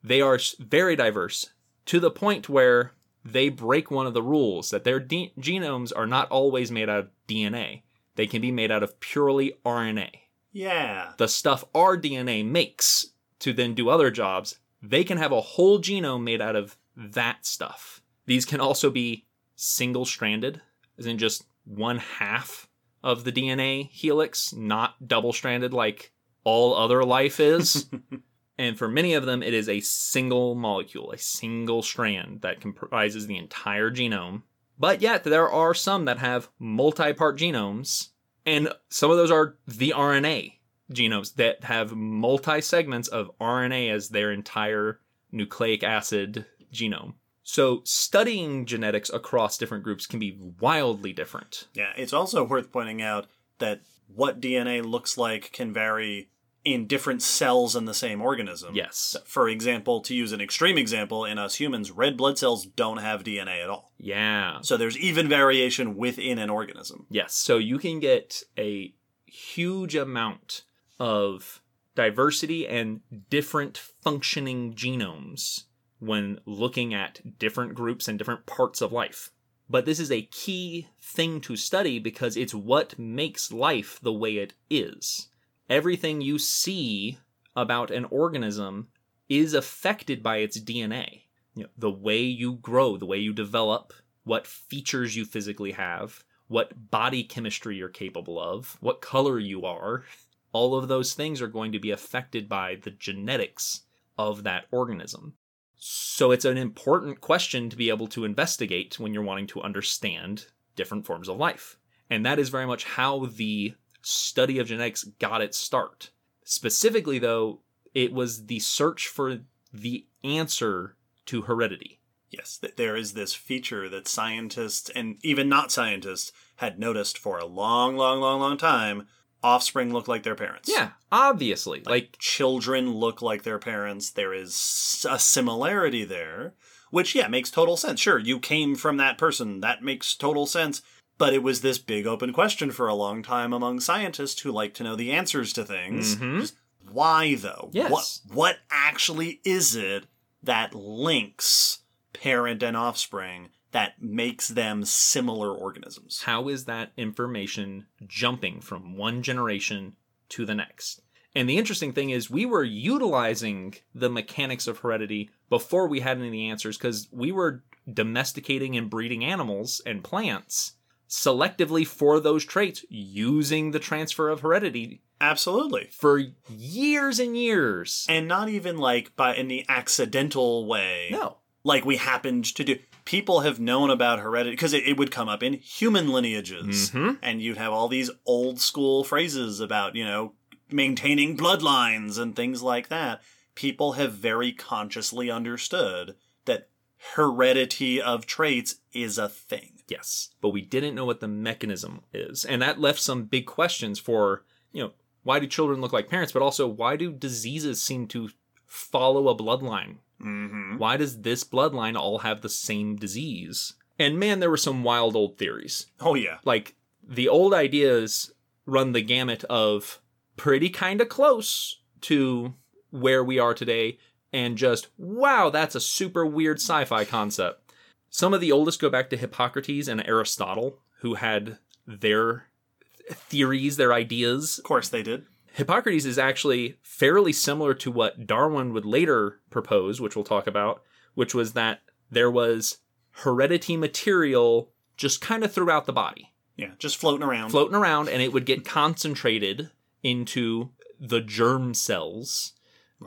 They are very diverse to the point where they break one of the rules that their de- genomes are not always made out of DNA. They can be made out of purely RNA. Yeah. The stuff our DNA makes to then do other jobs, they can have a whole genome made out of that stuff. These can also be single stranded, as in just one half of the DNA helix, not double stranded like all other life is. and for many of them, it is a single molecule, a single strand that comprises the entire genome. But yet, there are some that have multi part genomes, and some of those are the RNA genomes that have multi segments of RNA as their entire nucleic acid genome. So, studying genetics across different groups can be wildly different. Yeah, it's also worth pointing out that what DNA looks like can vary in different cells in the same organism. Yes. For example, to use an extreme example, in us humans, red blood cells don't have DNA at all. Yeah. So there's even variation within an organism. Yes. So you can get a huge amount of diversity and different functioning genomes when looking at different groups and different parts of life. But this is a key thing to study because it's what makes life the way it is. Everything you see about an organism is affected by its DNA. You know, the way you grow, the way you develop, what features you physically have, what body chemistry you're capable of, what color you are, all of those things are going to be affected by the genetics of that organism. So it's an important question to be able to investigate when you're wanting to understand different forms of life. And that is very much how the study of genetics got its start. Specifically, though, it was the search for the answer to heredity. Yes, there is this feature that scientists and even not scientists had noticed for a long, long, long, long time. Offspring look like their parents. Yeah, obviously. Like, Children look like their parents. There is a similarity there, which, yeah, makes total sense. Sure, you came from that person. That makes total sense. But it was this big open question for a long time among scientists who like to know the answers to things. Mhm. Just why though? Yes. What what actually is it that links parent and offspring that makes them similar organisms? How is that information jumping from one generation to the next? And the interesting thing is, we were utilizing the mechanics of heredity before we had any of the answers because we were domesticating and breeding animals and plants selectively for those traits using the transfer of heredity Absolutely. for years and years. And not even like by in the accidental way. no. like we happened to do. People have known about heredity because it, it would come up in human lineages, Mhm. and you'd have all these old school phrases about you know maintaining bloodlines and things like that. People have very consciously understood that heredity of traits is a thing. Yes, but we didn't know what the mechanism is. And that left some big questions for, you know, why do children look like parents, but also why do diseases seem to follow a bloodline? Mm-hmm. Why does this bloodline all have the same disease? And man, there were some wild old theories. Oh yeah, Like the old ideas run the gamut of pretty kind of close to where we are today and just wow, that's a super weird sci-fi concept. Some of the oldest go back to Hippocrates and Aristotle who had their theories, their ideas of course they did. Hippocrates is actually fairly similar to what Darwin would later propose, which we'll talk about, which was that there was heredity material just kind of throughout the body, Yeah, just floating around. floating around, and it would get concentrated into the germ cells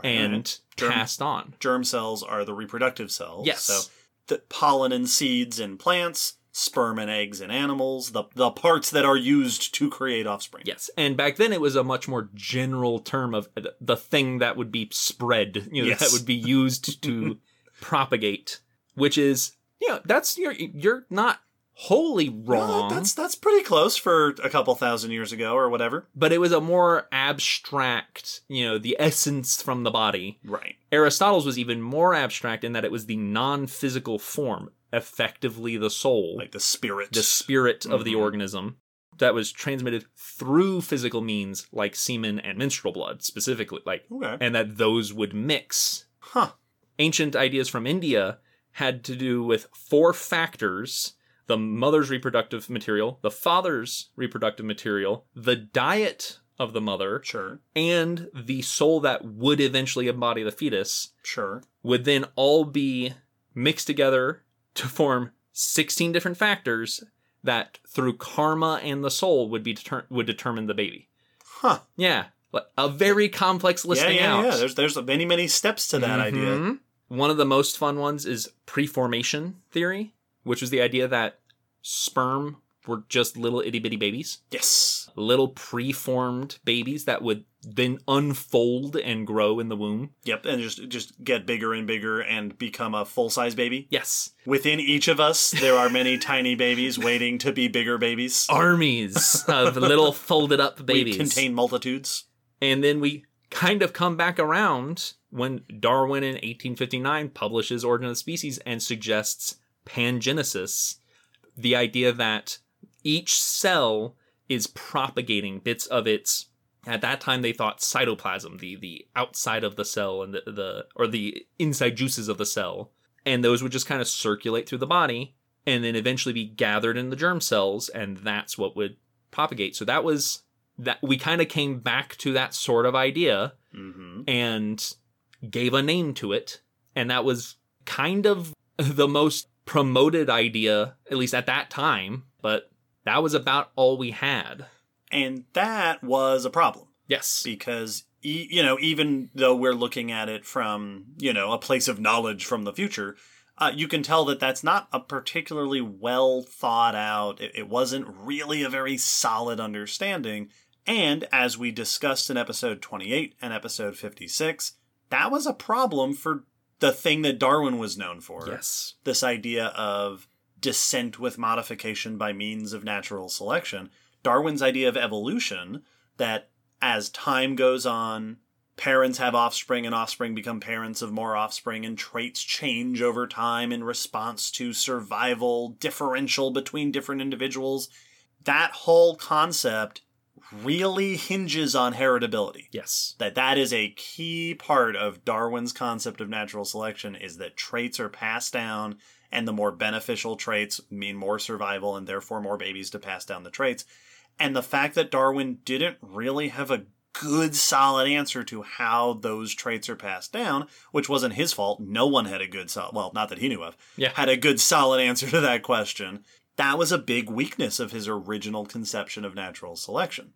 and Germ- passed on. germ cells are the reproductive cells. Yes. So the pollen and seeds in plants, sperm and eggs in animals, the the parts that are used to create offspring. Yes, and back then it was a much more general term of the thing that would be spread, you know, Yes. that would be used to propagate, which is, you know, that's you're you're not wholly wrong, that's that's pretty close for a couple thousand years ago or whatever. but it was a more abstract, you know, the essence from the body. Right. Aristotle's was even more abstract in that it was the non-physical form, effectively the soul. Like the spirit. the spirit of the Mhm. organism that was transmitted through physical means like semen and menstrual blood specifically like okay. and that those would mix Huh. ancient ideas from india had to do with four factors the mother's reproductive material the father's reproductive material the diet of the mother Sure. and the soul that would eventually embody the fetus Sure. would then all be mixed together to form 16 different factors that through karma and the soul would be deter- would determine the baby. Huh. Yeah, a very complex listing yeah, yeah, out. yeah. There's there's many many steps to that idea. Mhm. One of the most fun ones is preformation theory, which is the idea that sperm were just little itty bitty babies, Yes. little preformed babies that would then unfold and grow in the womb. Yep. And just just get bigger and bigger and become a full size baby. Yes, Within each of us, there are many tiny babies waiting to be bigger babies. armies of little folded up babies. We contain multitudes. and then we kind of come back around when Darwin in 1859 publishes Origin of Species and suggests pangenesis, the idea that each cell is propagating bits of its at that time they thought cytoplasm the the outside of the cell and the, the or the inside juices of the cell. And those would just kind of circulate through the body and then eventually be gathered in the germ cells and that's what would propagate. So that was that we kind of came back to that sort of idea Mm-hmm. and gave a name to it. And that was kind of the most promoted idea at least at that time but that was about all we had. And that was a problem. Yes. Because e- you know even though we're looking at it from you know a place of knowledge from the future uh, you can tell that that's not a particularly well thought out it, it wasn't really a very solid understanding. And as we discussed in episode 28 and episode 56 that was a problem for the thing that darwin was known for. Yes. This idea of descent with modification by means of natural selection. Darwin's idea of evolution that as time goes on, parents have offspring and offspring become parents of more offspring and traits change over time in response to survival differential between different individuals. That whole concept really hinges on heritability Yes. that that is a key part of Darwin's concept of natural selection is that traits are passed down and the more beneficial traits mean more survival and therefore more babies to pass down the traits and the fact that Darwin didn't really have a good solid answer to how those traits are passed down which wasn't his fault no one had a good solid well not that he knew of Yeah. had a good solid answer to that question that was a big weakness of his original conception of natural selection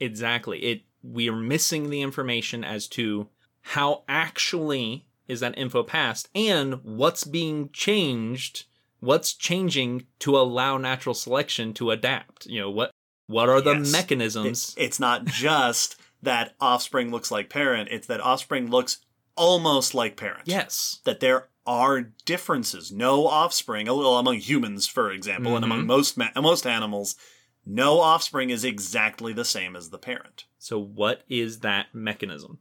Exactly. It we are missing the information as to how actually is that info passed and what's being changed, what's changing to allow natural selection to adapt. You know, what what are the Yes. mechanisms? It's not just that offspring looks like parent, it's that offspring looks almost like parent. yes. That there are differences. No offspring, a little among humans, for example, and among mm-hmm. most ma- most animals, no offspring is exactly the same as the parent. So what is that mechanism?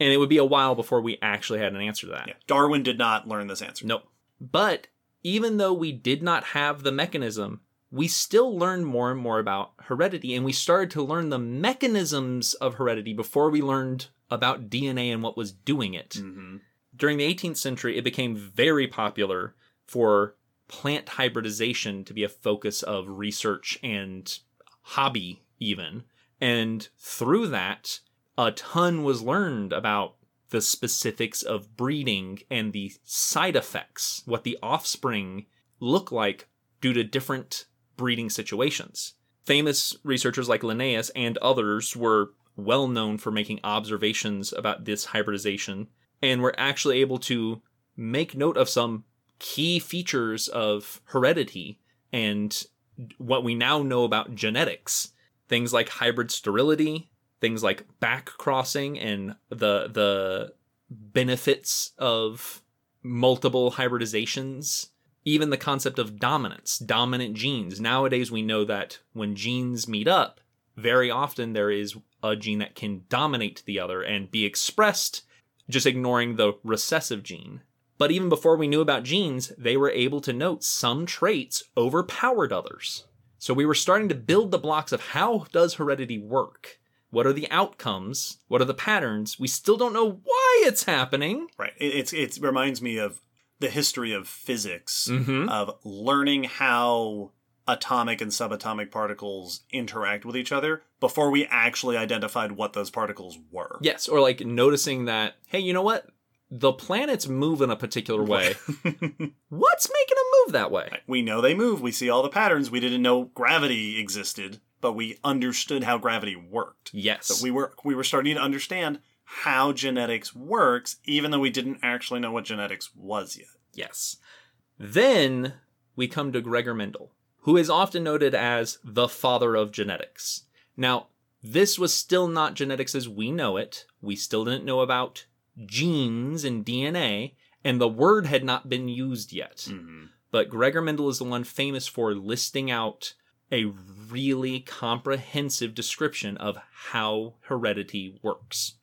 And it would be a while before we actually had an answer to that. Yeah. Darwin did not learn this answer. Nope. But even though we did not have the mechanism, we still learned more and more about heredity, and we started to learn the mechanisms of heredity before we learned about DNA and what was doing it. hmm During the 18th century, it became very popular for plant hybridization to be a focus of research and hobby, even. And through that, a ton was learned about the specifics of breeding and the side effects, what the offspring look like due to different breeding situations. Famous researchers like Linnaeus and others were well known for making observations about this hybridization and were actually able to make note of some key features of heredity and what we now know about genetics. Things like hybrid sterility, things like back crossing and the the benefits of multiple hybridizations. Even the concept of dominance dominant genes. Nowadays we know that when genes meet up very often there is a gene that can dominate the other and be expressed just ignoring the recessive gene but even before we knew about genes they were able to note some traits overpowered others so we were starting to build the blocks of how does heredity work what are the outcomes? What are the patterns? We still don't know why it's happening. Right. It, it's it reminds me of the history of physics Mhm. of learning how atomic and subatomic particles interact with each other before we actually identified what those particles were. Yes, or like noticing that, hey, you know what? The planets move in a particular way. What's making them move that way? we know they move. We see all the patterns. We didn't know gravity existed, but we understood how gravity worked. Yes. So we were we were starting to understand how genetics works, even though we didn't actually know what genetics was yet. Yes. Then we come to Gregor Mendel, who is often noted as the father of genetics. Now, this was still not genetics as we know it. We still didn't know about genes and DNA, and the word had not been used yet. Mhm. But Gregor Mendel is the one famous for listing out a really comprehensive description of how heredity works.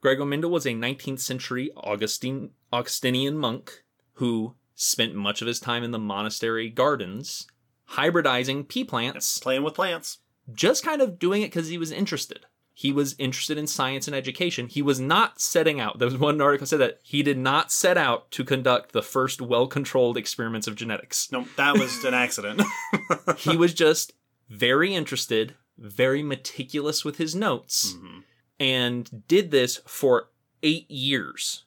Gregor Mendel was a 19th century Augustine, Augustinian monk who spent much of his time in the monastery gardens hybridizing pea plants, Playing with plants. just kind of doing it because he was interested. He was interested in science and education. He was not setting out. There was one article that said that he did not set out to conduct the first well-controlled experiments of genetics. No, that was an accident. he was just very interested, very meticulous with his notes, Mhm. and did this for eight years,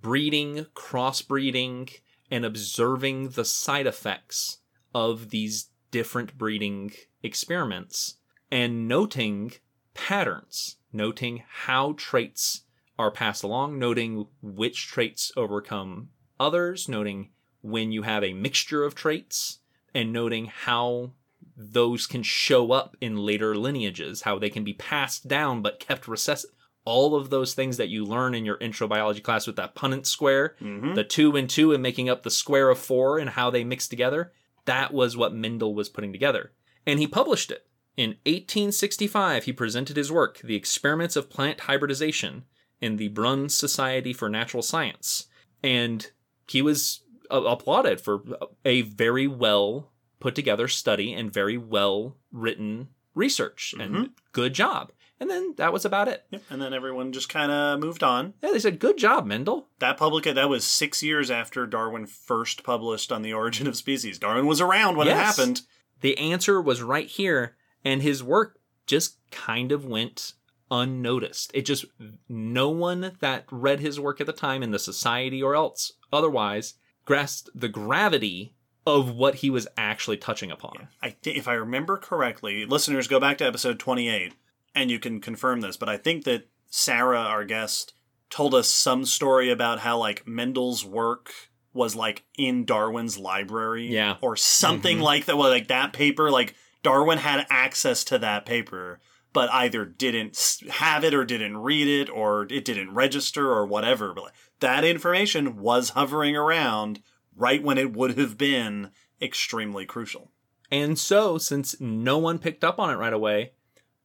breeding, crossbreeding, and observing the side effects of these different breeding experiments and noting patterns, noting how traits are passed along, noting which traits overcome others, noting when you have a mixture of traits, and noting how those can show up in later lineages, how they can be passed down but kept recessive. All of those things that you learn in your intro biology class with that Punnett square, Mhm. the two and two and making up the square of four and how they mix together, that was what Mendel was putting together. And he published it. In 1865, he presented his work, The Experiments of Plant Hybridization, in the Brunn Society for Natural Science. And he was uh, applauded for a very well put together study and very well written research and good job. And then that was about it. Yep. And then everyone just kind of moved on. Yeah, they said, good job, Mendel. That public that was six years after Darwin first published on the origin of species. Darwin was around when it Yes. happened. The answer was right here, and his work just kind of went unnoticed. It just, no one that read his work at the time in the society or else otherwise grasped the gravity of what he was actually touching upon. I thi- if I remember correctly, listeners go back to episode 28 and you can confirm this, but I think that Sarah, our guest, told us some story about how like Mendel's work was like in Darwin's library, Yeah. or something Mhm. like that. Well, like that paper, like Darwin had access to that paper, but either didn't have it or didn't read it or it didn't register or whatever. But like, that information was hovering around right when it would have been extremely crucial. And so, since no one picked up on it right away,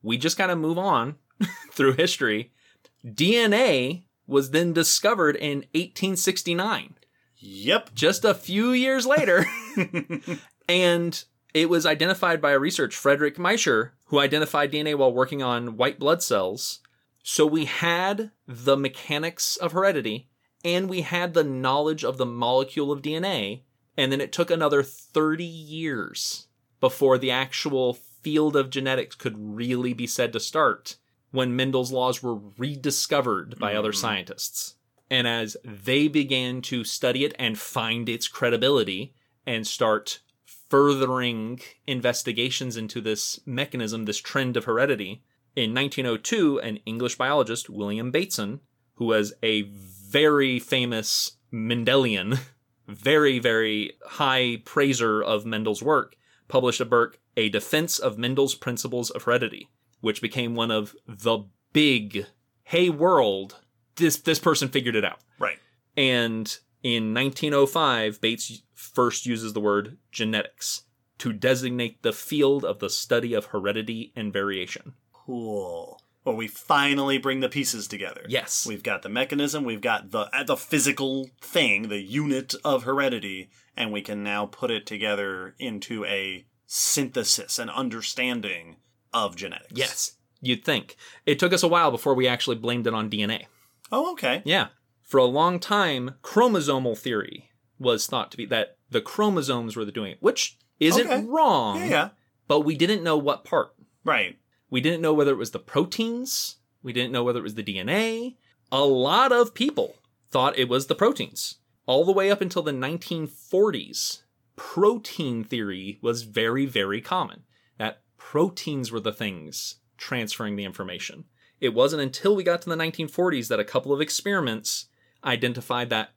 we just kind of move on through history. DNA was then discovered in 1869, Yep. just a few years later. and it was identified by a research, Frederick Miescher, who identified DNA while working on white blood cells. So we had the mechanics of heredity and we had the knowledge of the molecule of DNA. And then it took another 30 years before the actual field of genetics could really be said to start when Mendel's laws were rediscovered by other Mhm. scientists. And as they began to study it and find its credibility and start furthering investigations into this mechanism, this trend of heredity, in 1902, an English biologist, William Bateson, who was a very famous Mendelian, very, very high praiser of Mendel's work, published a book, A Defense of Mendel's Principles of Heredity, which became one of the big, hey world, this, this person figured it out. Right. And in 1905, Bates first uses the word genetics to designate the field of the study of heredity and variation. Cool. Well, we finally bring the pieces together. Yes. We've got the mechanism, we've got the uh, the physical thing, the unit of heredity, and we can now put it together into a synthesis and understanding of genetics. Yes, you'd think. It took us a while before we actually blamed it on DNA. Oh, okay. Yeah. For a long time, chromosomal theory was thought to be that the chromosomes were the doing it, which isn't Okay. wrong, Yeah, yeah. but we didn't know what part. Right. We didn't know whether it was the proteins. We didn't know whether it was the DNA. A lot of people thought it was the proteins. All the way up until the 1940s, protein theory was very, very common. That proteins were the things transferring the information. It wasn't until we got to the 1940s that a couple of experiments identified that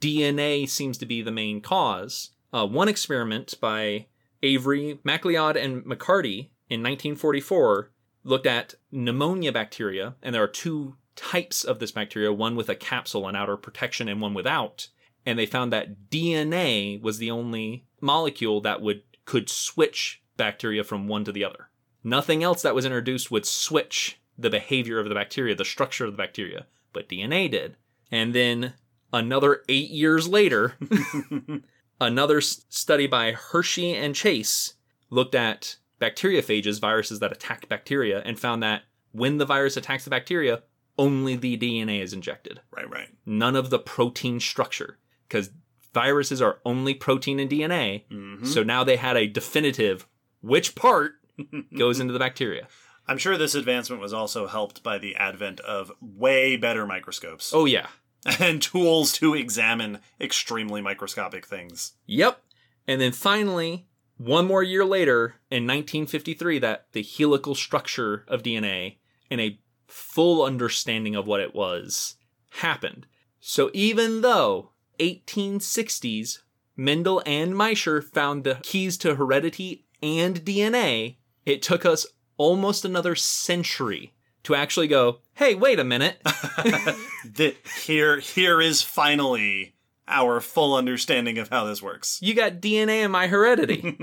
DNA seems to be the main cause. Uh, one experiment by Avery, MacLeod, and McCarty in 1944 looked at pneumonia bacteria, and there are two types of this bacteria one with a capsule and outer protection, and one without. And they found that DNA was the only molecule that would could switch bacteria from one to the other. Nothing else that was introduced would switch the behavior of the bacteria, the structure of the bacteria, but DNA did. And then another eight years later, another s- study by Hershey and Chase looked at bacteriophages, viruses that attack bacteria, and found that when the virus attacks the bacteria, only the DNA is injected, Right, right. none of the protein structure, because viruses are only protein and DNA. Mhm. So now they had a definitive which part goes into the bacteria. I'm sure this advancement was also helped by the advent of way better microscopes Oh, yeah. and tools to examine extremely microscopic things. Yep. And then finally, one more year later, in 1953, that the helical structure of DNA and a full understanding of what it was happened. So even though 1860s, Mendel and Miescher found the keys to heredity and DNA, it took us almost another century to actually go, hey, wait a minute. that here here is finally our full understanding of how this works. You got DNA in my heredity.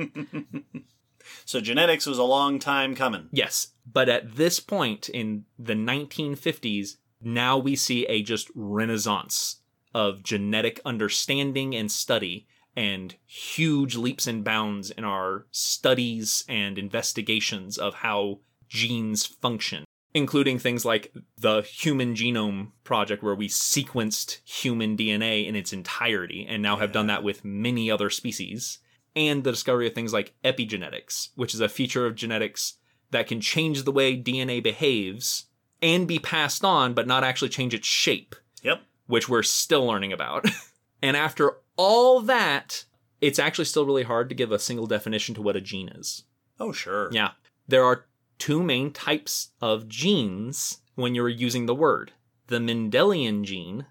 So genetics was a long time coming. Yes, but at this point in the 1950s, now we see a just renaissance of genetic understanding and study and huge leaps and bounds in our studies and investigations of how genes function, including things like the Human Genome Project, where we sequenced human DNA in its entirety and now have done that with many other species, and the discovery of things like epigenetics, which is a feature of genetics that can change the way DNA behaves and be passed on, but not actually change its shape Yep. which we're still learning about. and after all that, it's actually still really hard to give a single definition to what a gene is. Oh, sure. Yeah. There are two main types of genes when you're using the word the Mendelian gene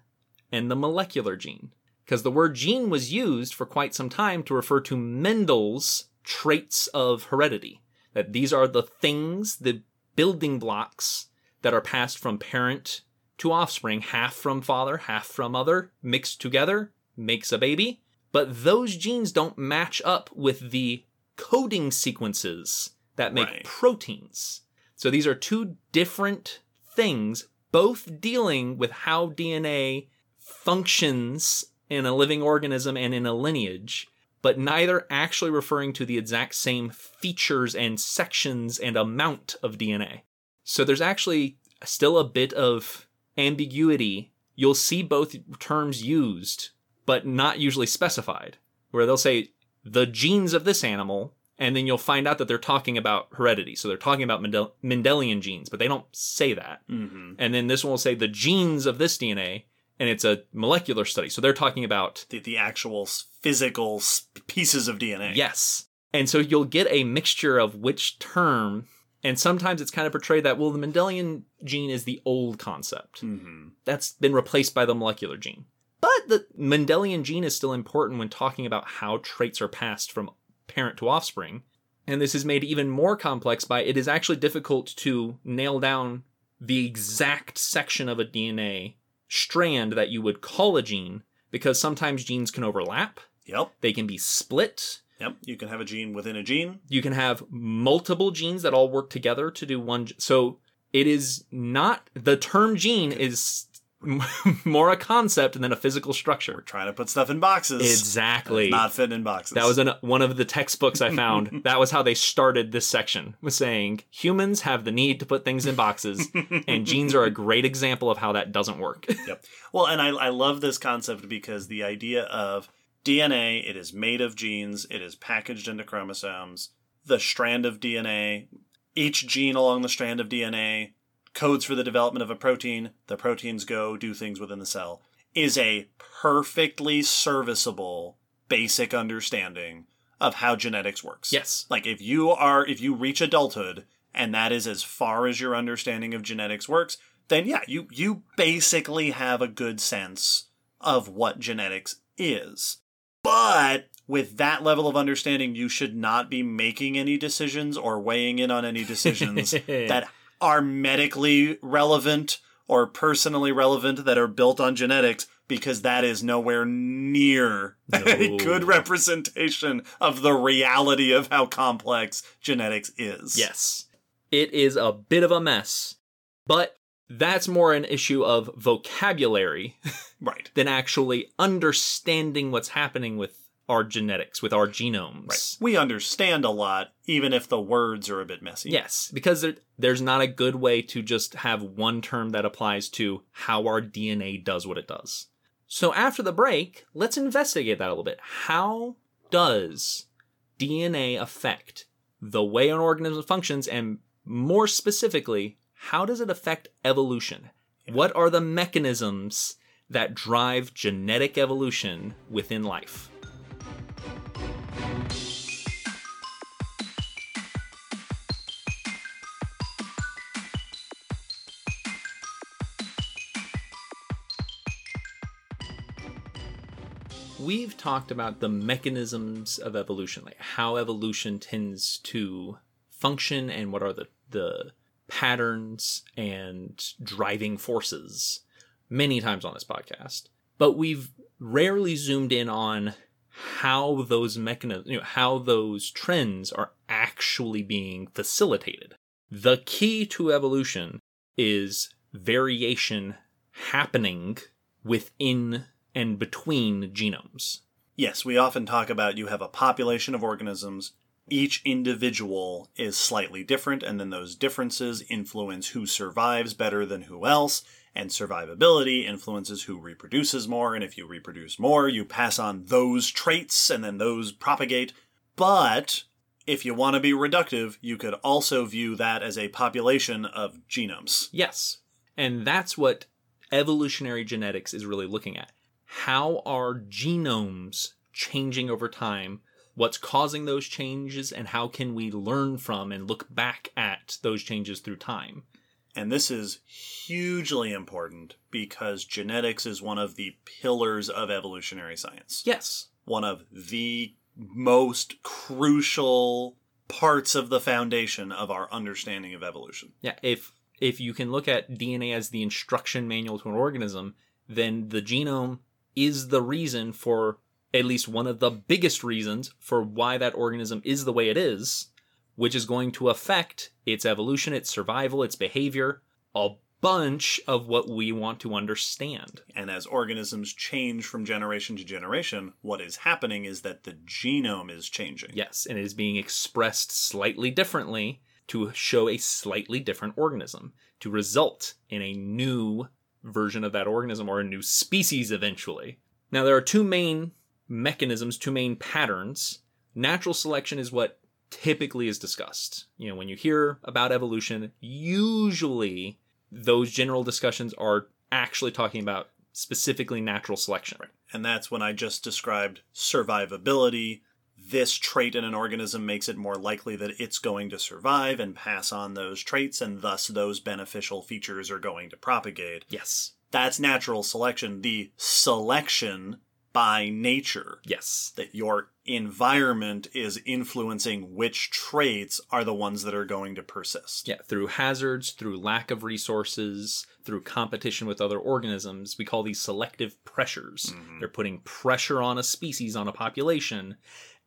and the molecular gene. Because the word gene was used for quite some time to refer to Mendel's traits of heredity. That these are the things, the building blocks that are passed from parent to offspring, half from father, half from mother, mixed together, makes a baby. But those genes don't match up with the coding sequences that make Right. proteins. So these are two different things, both dealing with how DNA functions in a living organism and in a lineage, but neither actually referring to the exact same features and sections and amount of DNA. So there's actually still a bit of ambiguity. You'll see both terms used, but not usually specified, where they'll say the genes of this animal, and then you'll find out that they're talking about heredity. So they're talking about Mendel- Mendelian genes, but they don't say that. hmm And then this one will say the genes of this DNA, and it's a molecular study. So they're talking about The, the actual physical pieces of DNA. Yes. And so you'll get a mixture of which term, and sometimes it's kind of portrayed that, well, the Mendelian gene is the old concept. hmm That's been replaced by the molecular gene. But the Mendelian gene is still important when talking about how traits are passed from parent to offspring. And this is made even more complex by it is actually difficult to nail down the exact section of a DNA strand that you would call a gene because sometimes genes can overlap, Yep. they can be split, Yep. You can have a gene within a gene. you can have multiple genes that all work together to do one. So it is not the term gene is more a concept than a physical structure. Trying to put stuff in boxes. Exactly. Not fit in boxes. That was in one of the textbooks I found. that was how they started this section, was saying humans have the need to put things in boxes, and genes are a great example of how that doesn't work. Yep. Well, and I, I love this concept because the idea of DNA, it is made of genes, it is packaged into chromosomes. The strand of DNA, each gene along the strand of DNA codes for the development of a protein. The proteins go do things within the cell. Is a perfectly serviceable basic understanding of how genetics works. yes. Like if you are if you reach adulthood and that is as far as your understanding of genetics works, then yeah, you you basically have a good sense of what genetics is. But with that level of understanding, you should not be making any decisions or weighing in on any decisions that are medically relevant or personally relevant that are built on genetics because that is nowhere near a good representation of the reality of how complex genetics is. Yes. It is a bit of a mess, but that's more an issue of vocabulary Right. than actually understanding what's happening with our genetics, with our genomes. Right. We understand a lot, even if the words are a bit messy. Yes, because there, there's not a good way to just have one term that applies to how our DNA does what it does. So after the break, let's investigate that a little bit. How does DNA affect the way an organism functions, and more specifically, how does it affect evolution? What are the mechanisms that drive genetic evolution within life? We've talked about the mechanisms of evolution, like how evolution tends to function and what are the, the patterns and driving forces many times on this podcast. But we've rarely zoomed in on how those mechanisms, you know, how those trends are actually being facilitated. The key to evolution is variation happening within and between genomes. Yes, we often talk about you have a population of organisms. Each individual is slightly different, and then those differences influence who survives better than who else, and survivability influences who reproduces more, and if you reproduce more, you pass on those traits, and then those propagate. But if you want to be reductive, you could also view that as a population of genomes. Yes. And that's what evolutionary genetics is really looking at. How are genomes changing over time? What's causing those changes, and how can we learn from and look back at those changes through time? And this is hugely important because genetics is one of the pillars of evolutionary science. Yes. One of the most crucial parts of the foundation of our understanding of evolution. Yeah, if if you can look at DNA as the instruction manual to an organism, then the genome is the reason for at least one of the biggest reasons for why that organism is the way it is, which is going to affect its evolution, its survival, its behavior, a bunch of what we want to understand. And as organisms change from generation to generation, what is happening is that the genome is changing. Yes, and it is being expressed slightly differently to show a slightly different organism, to result in a new version of that organism or a new species eventually. Now, there are two main mechanisms, two main patterns. Natural selection is what typically is discussed. You know, when you hear about evolution, usually those general discussions are actually talking about specifically natural selection. Right. And that's when I just described survivability. This trait in an organism makes it more likely that it's going to survive and pass on those traits, and thus those beneficial features are going to propagate. Yes. That's natural selection. The selection by nature Yes. that your environment is influencing which traits are the ones that are going to persist. Yeah, through hazards, through lack of resources, through competition with other organisms. We call these selective pressures. Mm-hmm. They're putting pressure on a species, on a population,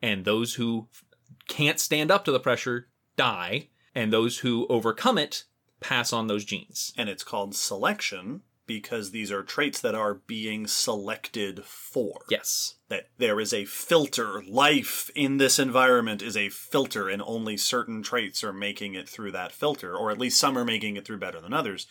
and those who can't stand up to the pressure die, and those who overcome it pass on those genes. And it's called selection because these are traits that are being selected for. Yes. That there is a filter. Life in this environment is a filter, and only certain traits are making it through that filter, or at least some are making it through better than others.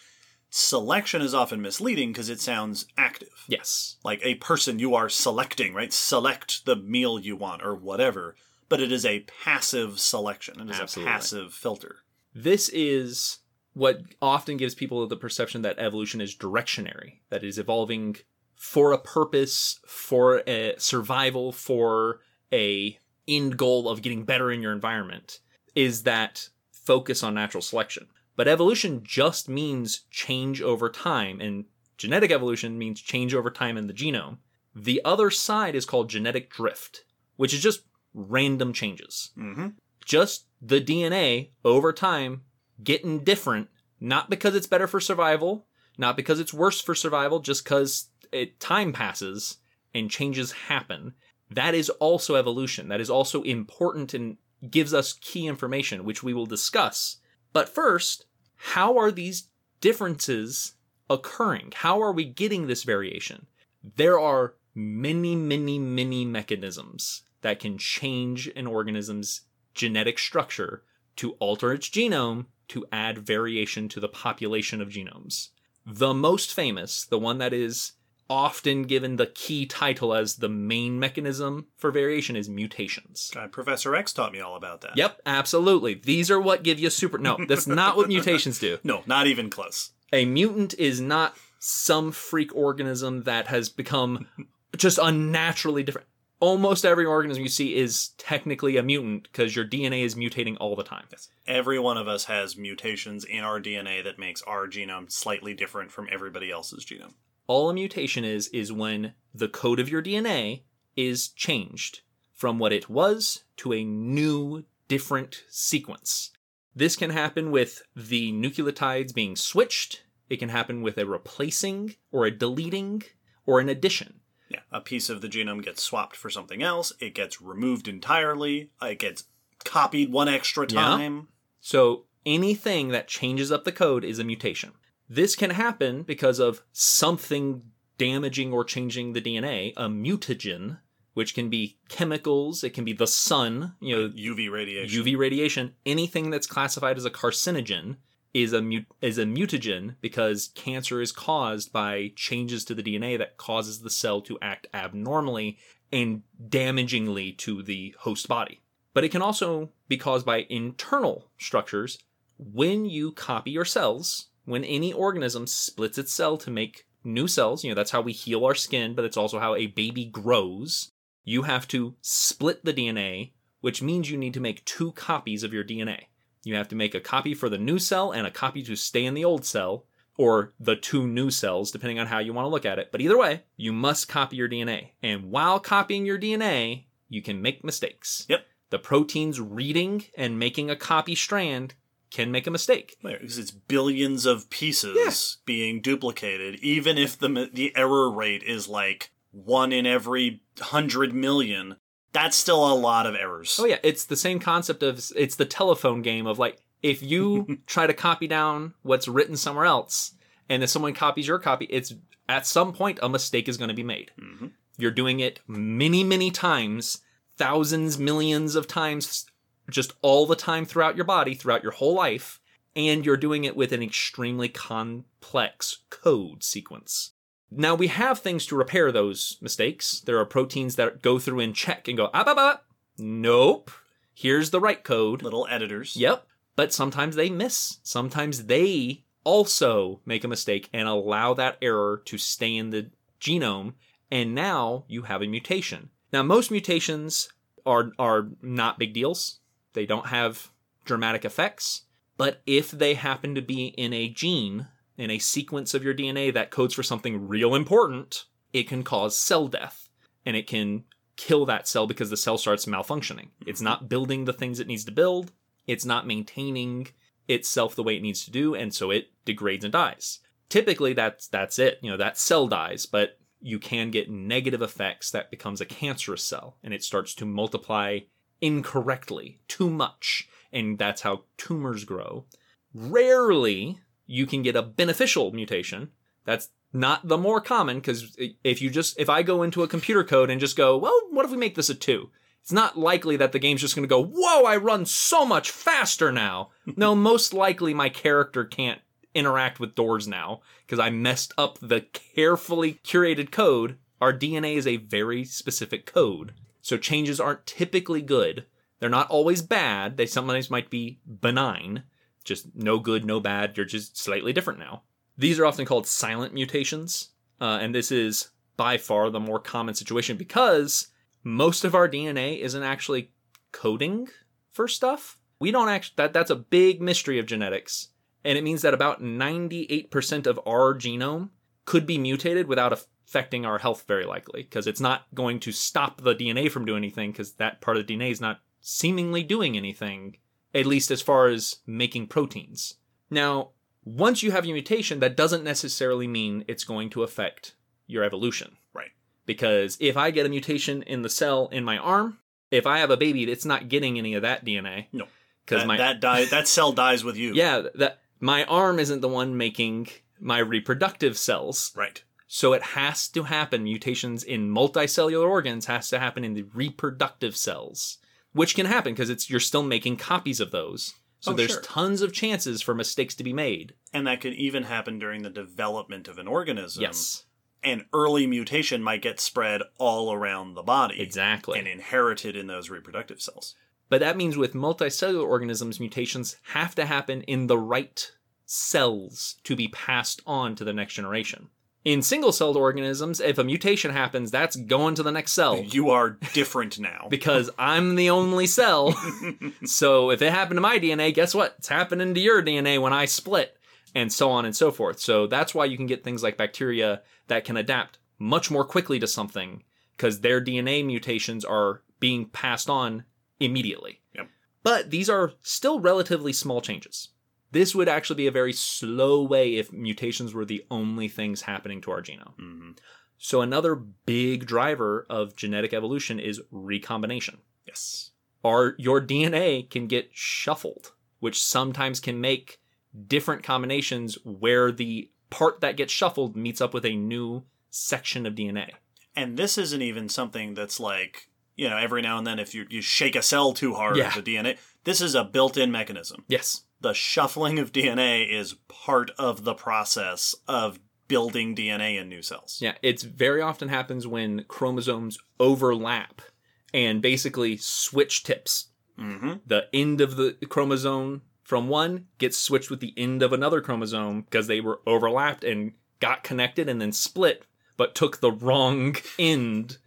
Selection is often misleading because it sounds active. Yes. Like a person you are selecting, right? Select the meal you want or whatever. But it is a passive selection. It is Absolutely. a passive filter. This is what often gives people the perception that evolution is directionary, that it is evolving for a purpose, for a survival, for a end goal of getting better in your environment, is that focus on natural selection. But evolution just means change over time, and genetic evolution means change over time in the genome. The other side is called genetic drift, which is just random changes Mm-hmm. just the DNA over time getting different, not because it's better for survival, not because it's worse for survival, just because it time passes and changes happen. That is also evolution. That is also important and gives us key information, which we will discuss. But first, how are these differences occurring? How are we getting this variation? There are many, many, many mechanisms that can change an organism's genetic structure to alter its genome to add variation to the population of genomes. The most famous, the one that is often given the key title as the main mechanism for variation, is mutations. Uh, Professor X taught me all about that. Yep, absolutely. These are what give you super. No, that's not what mutations do. No, not even close. A mutant is not some freak organism that has become just unnaturally different. Almost every organism you see is technically a mutant because your DNA is mutating all the time. Every one of us has mutations in our DNA that makes our genome slightly different from everybody else's genome. All a mutation is is when the code of your DNA is changed from what it was to a new, different sequence. This can happen with the nucleotides being switched. It can happen with a replacing or a deleting or an addition. Yeah, a piece of the genome gets swapped for something else. It gets removed entirely. It gets copied one extra time. Yeah. time. So anything that changes up the code is a mutation. This can happen because of something damaging or changing the DNA, a mutagen, which can be chemicals, it can be the sun, you know, UV radiation. UV radiation, anything that's classified as a carcinogen is a mut- is a mutagen because cancer is caused by changes to the DNA that causes the cell to act abnormally and damagingly to the host body. But it can also be caused by internal structures when you copy your cells, when any organism splits its cell to make new cells, you know, that's how we heal our skin, but it's also how a baby grows. You have to split the DNA, which means you need to make two copies of your DNA. You have to make a copy for the new cell and a copy to stay in the old cell, or the two new cells, depending on how you want to look at it. But either way, you must copy your DNA. And while copying your DNA, you can make mistakes. Yep. The proteins reading and making a copy strand can make a mistake. Because it's billions of pieces being duplicated, even if the the error rate is like one in every hundred million. That's still a lot of errors. Oh yeah, it's the same concept of it's the telephone game of like if you try to copy down what's written somewhere else and if someone copies your copy, it's at some point a mistake is going to be made. Mhm. You're doing it many, many times, thousands, millions of times, just all the time throughout your body, throughout your whole life, and you're doing it with an extremely complex code sequence. Now we have things to repair those mistakes. There are proteins that go through and check and go, ah, bah, bah. nope, here's the right code. Little editors. Yep. But sometimes they miss. Sometimes they also make a mistake and allow that error to stay in the genome. And now you have a mutation. Now, most mutations are, are not big deals. They don't have dramatic effects. But if they happen to be in a gene, in a sequence of your DNA that codes for something real important, it can cause cell death. And it can kill that cell because the cell starts malfunctioning. It's mm-hmm. not building the things it needs to build it's not maintaining itself the way it needs to do and so it degrades and dies typically that's that's it you know that cell dies but you can get negative effects that becomes a cancerous cell and it starts to multiply incorrectly too much and that's how tumors grow rarely you can get a beneficial mutation that's not the more common because if you just if i go into a computer code and just go well what if we make this a 2 it's not likely that the game's just going to go, whoa, I run so much faster now. no, most likely my character can't interact with doors now because I messed up the carefully curated code. Our DNA is a very specific code. So changes aren't typically good. They're not always bad. They sometimes might be benign. Just no good, no bad. You're just slightly different now. These are often called silent mutations. Uh, and this is by far the more common situation because most of our DNA isn't actually coding for stuff. We don't actually that that's a big mystery of genetics. And it means that about 98% of our genome could be mutated without affecting our health very likely because it's not going to stop the DNA from doing anything because that part of the DNA is not seemingly doing anything at least as far as making proteins. Now, once you have a mutation that doesn't necessarily mean it's going to affect your evolution Right. because if I get a mutation in the cell in my arm, if I have a baby, it's not getting any of that DNA. No. because my that die that cell dies with you. yeah that my arm isn't the one making my reproductive cells. Right. So it has to happen. Mutations in multicellular organs has to happen in the reproductive cells, which can happen because it's you're still making copies of those. So Oh, there's sure. tons of chances for mistakes to be made. And that could even happen during the development of an organism. yes, An early mutation might get spread all around the body. exactly. And inherited in those reproductive cells. But that means with multicellular organisms, mutations have to happen in the right cells to be passed on to the next generation. In single celled organisms, if a mutation happens, that's going to the next cell You are different now. because I'm the only cell. so if it happened to my DNA, guess what? It's happening to your DNA when I split, and so on and so forth. So that's why you can get things like bacteria that can adapt much more quickly to something because their DNA mutations are being passed on immediately. Yep. But these are still relatively small changes. This would actually be a very slow way if mutations were the only things happening to our genome. hmm So another big driver of genetic evolution is recombination Yes. our your DNA can get shuffled, which sometimes can make different combinations where the part that gets shuffled meets up with a new section of DNA. And this isn't even something that's like, you know, every now and then if you, you shake a cell too hard Yeah. the DNA, this is a built in mechanism. Yes. The shuffling of DNA is part of the process of building DNA in new cells. Yeah, it's very often happens when chromosomes overlap and basically switch tips. Mm-hmm. The end of the chromosome from one gets switched with the end of another chromosome because they were overlapped and got connected and then split, but took the wrong end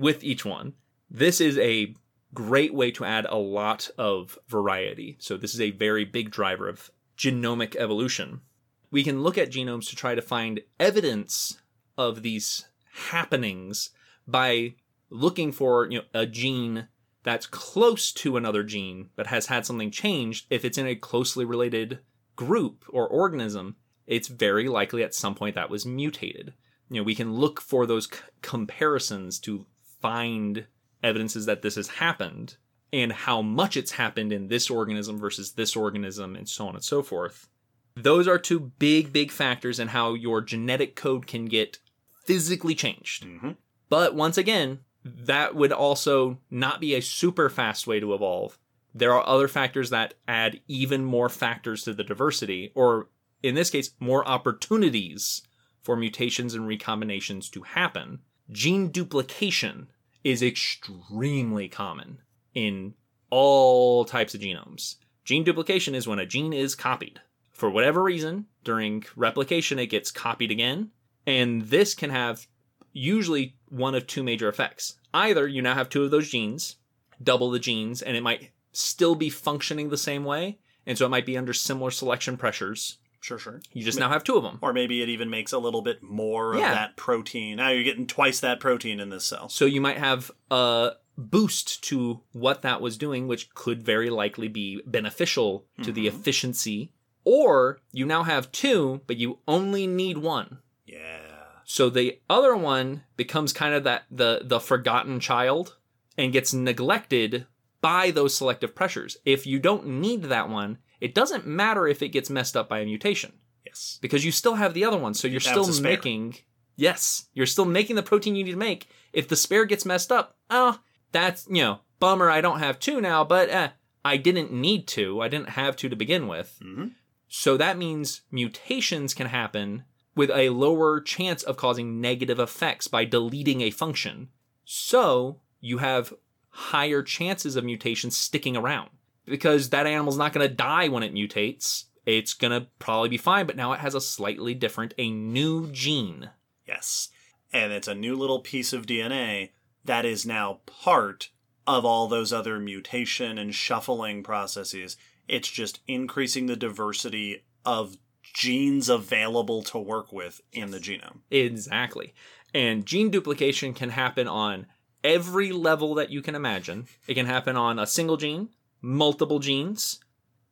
with each one. This is a great way to add a lot of variety. So, this is a very big driver of genomic evolution. We can look at genomes to try to find evidence of these happenings by looking for you know a gene that's close to another gene but has had something changed if it's in a closely related group or organism it's very likely at some point that was mutated you know we can look for those c- comparisons to find evidences that this has happened and how much it's happened in this organism versus this organism and so on and so forth those are two big big factors in how your genetic code can get physically changed Mm-hmm. but once again, that would also not be a super fast way to evolve. There are other factors that add even more factors to the diversity, or in this case, more opportunities for mutations and recombinations to happen. Gene duplication is extremely common in all types of genomes. Gene duplication is when a gene is copied. For whatever reason, during replication, it gets copied again. And this can have usually one of two major effects. Either you now have two of those genes, double the genes, and it might still be functioning the same way, and so it might be under similar selection pressures. Sure, sure. You just now have two of them. Or maybe it even makes a little bit more of that protein. Now you're getting twice that protein in this cell. So you might have a boost to what that was doing, which could very likely be beneficial to the mm-hmm. efficiency. Or you now have two, but you only need one. Yeah. So the other one becomes kind of that the the forgotten child and gets neglected by those selective pressures. If you don't need that one, it doesn't matter if it gets messed up by a mutation Yes. because you still have the other one. So you're That's still making yes, you're still making the protein you need to make. If the spare gets messed up, oh, that's you know bummer. I don't have two now, but eh, I didn't need to. I didn't have to to begin with. Mm-hmm. So that means mutations can happen with a lower chance of causing negative effects by deleting a function. So you have higher chances of mutations sticking around because that animal's not going to die when it mutates. It's going to probably be fine, but now it has a slightly different, a new gene. Yes. And it's a new little piece of DNA that is now part of all those other mutation and shuffling processes. It's just increasing the diversity of genes available to work with in the genome. Exactly. And gene duplication can happen on every level that you can imagine. It can happen on a single gene, multiple genes,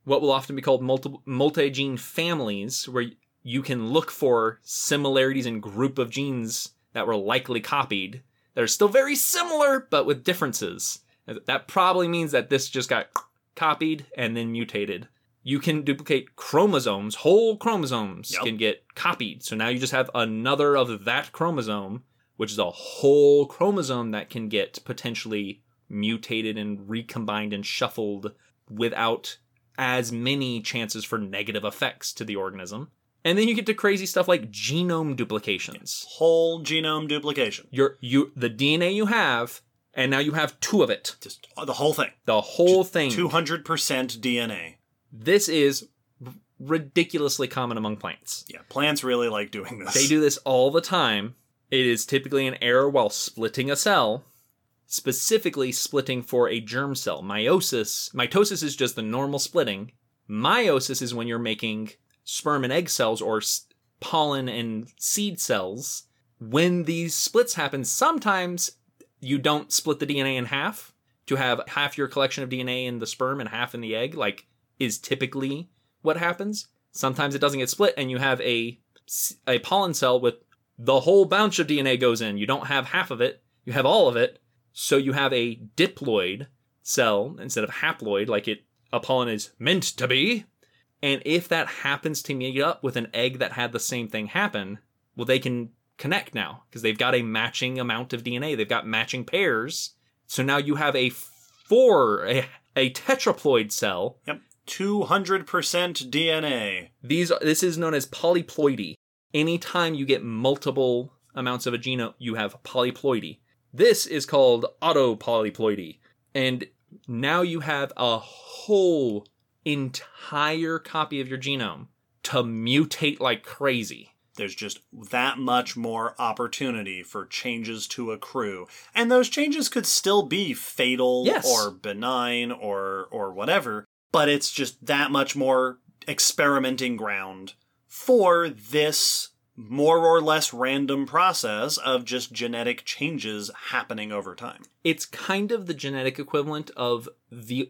what will often be called multiple multi-gene families where you can look for similarities in group of genes that were likely copied that are still very similar but with differences. That probably means that this just got copied and then mutated. You can duplicate chromosomes, whole chromosomes Yep. can get copied. So now you just have another of that chromosome, which is a whole chromosome that can get potentially mutated and recombined and shuffled without as many chances for negative effects to the organism. And then you get to crazy stuff like genome duplications. Whole genome duplication. Your you the DNA you have, and now you have two of it. Just uh, the whole thing. The whole thing. 200% DNA. This is ridiculously common among plants. Yeah, plants really like doing this. They do this all the time. It is typically an error while splitting a cell, specifically splitting for a germ cell. Meiosis, mitosis is just the normal splitting. Meiosis is when you're making sperm and egg cells or s- pollen and seed cells. When these splits happen, sometimes you don't split the DNA in half to have half your collection of DNA in the sperm and half in the egg, like is typically what happens. Sometimes it doesn't get split and you have a a pollen cell with the whole bunch of DNA goes in. You don't have half of it, you have all of it. So you have a diploid cell instead of haploid like it a pollen is meant to be. And if that happens to meet up with an egg that had the same thing happen, well, they can connect now because they've got a matching amount of DNA. They've got matching pairs. So now you have a four, a, a tetraploid cell. Yep. 200% DNA. These this is known as polyploidy. Anytime you get multiple amounts of a genome, you have polyploidy. This is called autopolyploidy. And now you have a whole entire copy of your genome to mutate like crazy. There's just that much more opportunity for changes to accrue. And those changes could still be fatal Yes. or benign or or whatever, but it's just that much more experimenting ground for this more or less random process of just genetic changes happening over time. It's kind of the genetic equivalent of the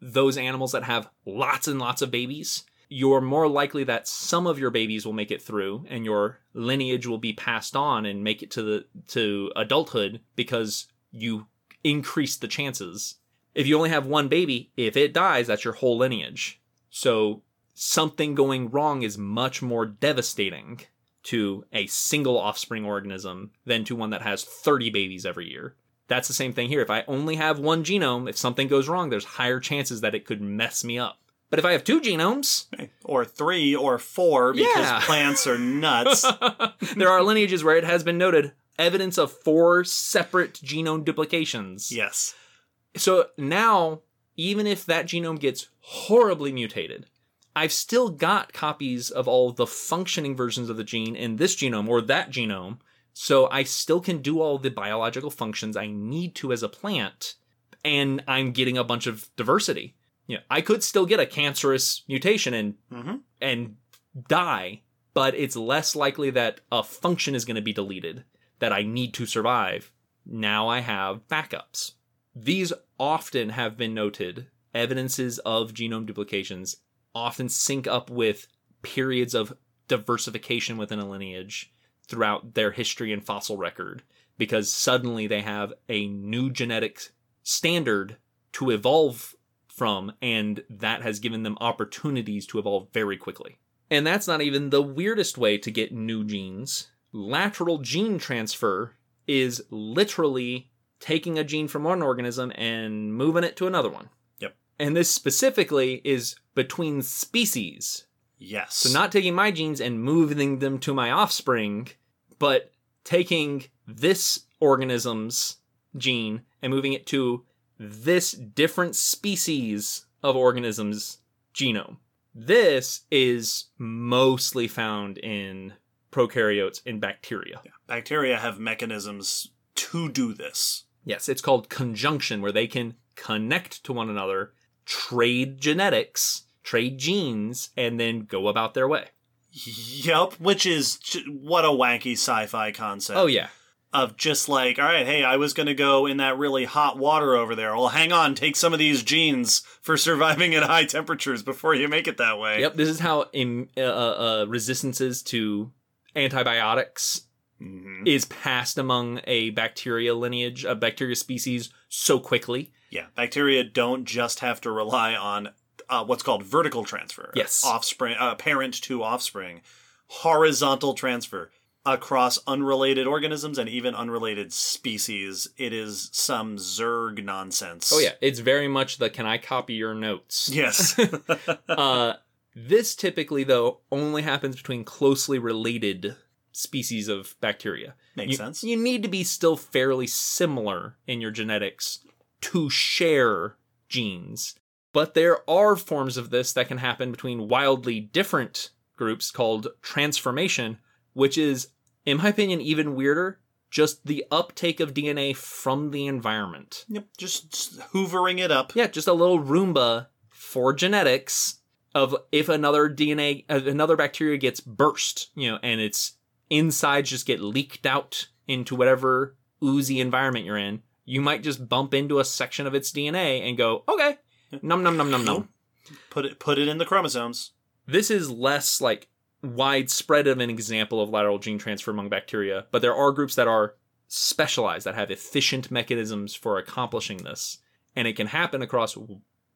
those animals that have lots and lots of babies. You're more likely that some of your babies will make it through and your lineage will be passed on and make it to the to adulthood because you increase the chances. If you only have one baby, if it dies, that's your whole lineage. So something going wrong is much more devastating to a single offspring organism than to one that has 30 babies every year. That's the same thing here. If I only have one genome, if something goes wrong, there's higher chances that it could mess me up. But if I have two genomes, Or three or four because Yeah. plants are nuts. there are lineages where it has been noted evidence of four separate genome duplications. yes. So now, even if that genome gets horribly mutated, I've still got copies of all the functioning versions of the gene in this genome or that genome. So I still can do all the biological functions I need to as a plant, and I'm getting a bunch of diversity. You know, I could still get a cancerous mutation and Mhm. and die, but it's less likely that a function is going to be deleted that I need to survive. Now I have backups. These often have been noted. Evidences of genome duplications often sync up with periods of diversification within a lineage throughout their history and fossil record because suddenly they have a new genetic standard to evolve from, and that has given them opportunities to evolve very quickly. And that's not even the weirdest way to get new genes. Lateral gene transfer is literally taking a gene from one organism and moving it to another one. And this specifically is between species. Yes. So not taking my genes and moving them to my offspring, but taking this organism's gene and moving it to this different species of organism's genome. This is mostly found in prokaryotes and bacteria. Bacteria have mechanisms to do this. Yes, it's called conjunction, where they can connect to one another, trade genetics, trade genes, and then go about their way. Yup, which is what a wacky sci-fi concept. Oh, yeah. Of just like, all right, hey, I was going to go in that really hot water over there. Well, hang on, take some of these genes for surviving at high temperatures before you make it that way. Yep, this is how im- uh, uh, resistances to antibiotics Mhm. is passed among a bacteria lineage, a bacteria species, so quickly. Yeah, bacteria don't just have to rely on uh, what's called vertical transfer. Yes. Offspring, uh, parent to offspring. Horizontal transfer across unrelated organisms and even unrelated species. It is some Zerg nonsense. Oh, yeah, it's very much the can I copy your notes? Yes. uh, this typically, though, only happens between closely related species of bacteria. Makes you, sense. You need to be still fairly similar in your genetics to share genes. But there are forms of this that can happen between wildly different groups called transformation, which is, in my opinion, even weirder. Just the uptake of DNA from the environment. Yep, just hoovering it up. Yeah, just a little Roomba for genetics of if another DNA, uh, another bacteria gets burst, you know, and its insides just get leaked out into whatever oozy environment you're in, you might just bump into a section of its DNA and go, okay, num num num num num. Put it put it in the chromosomes. This is less like widespread of an example of lateral gene transfer among bacteria, but there are groups that are specialized that have efficient mechanisms for accomplishing this, and it can happen across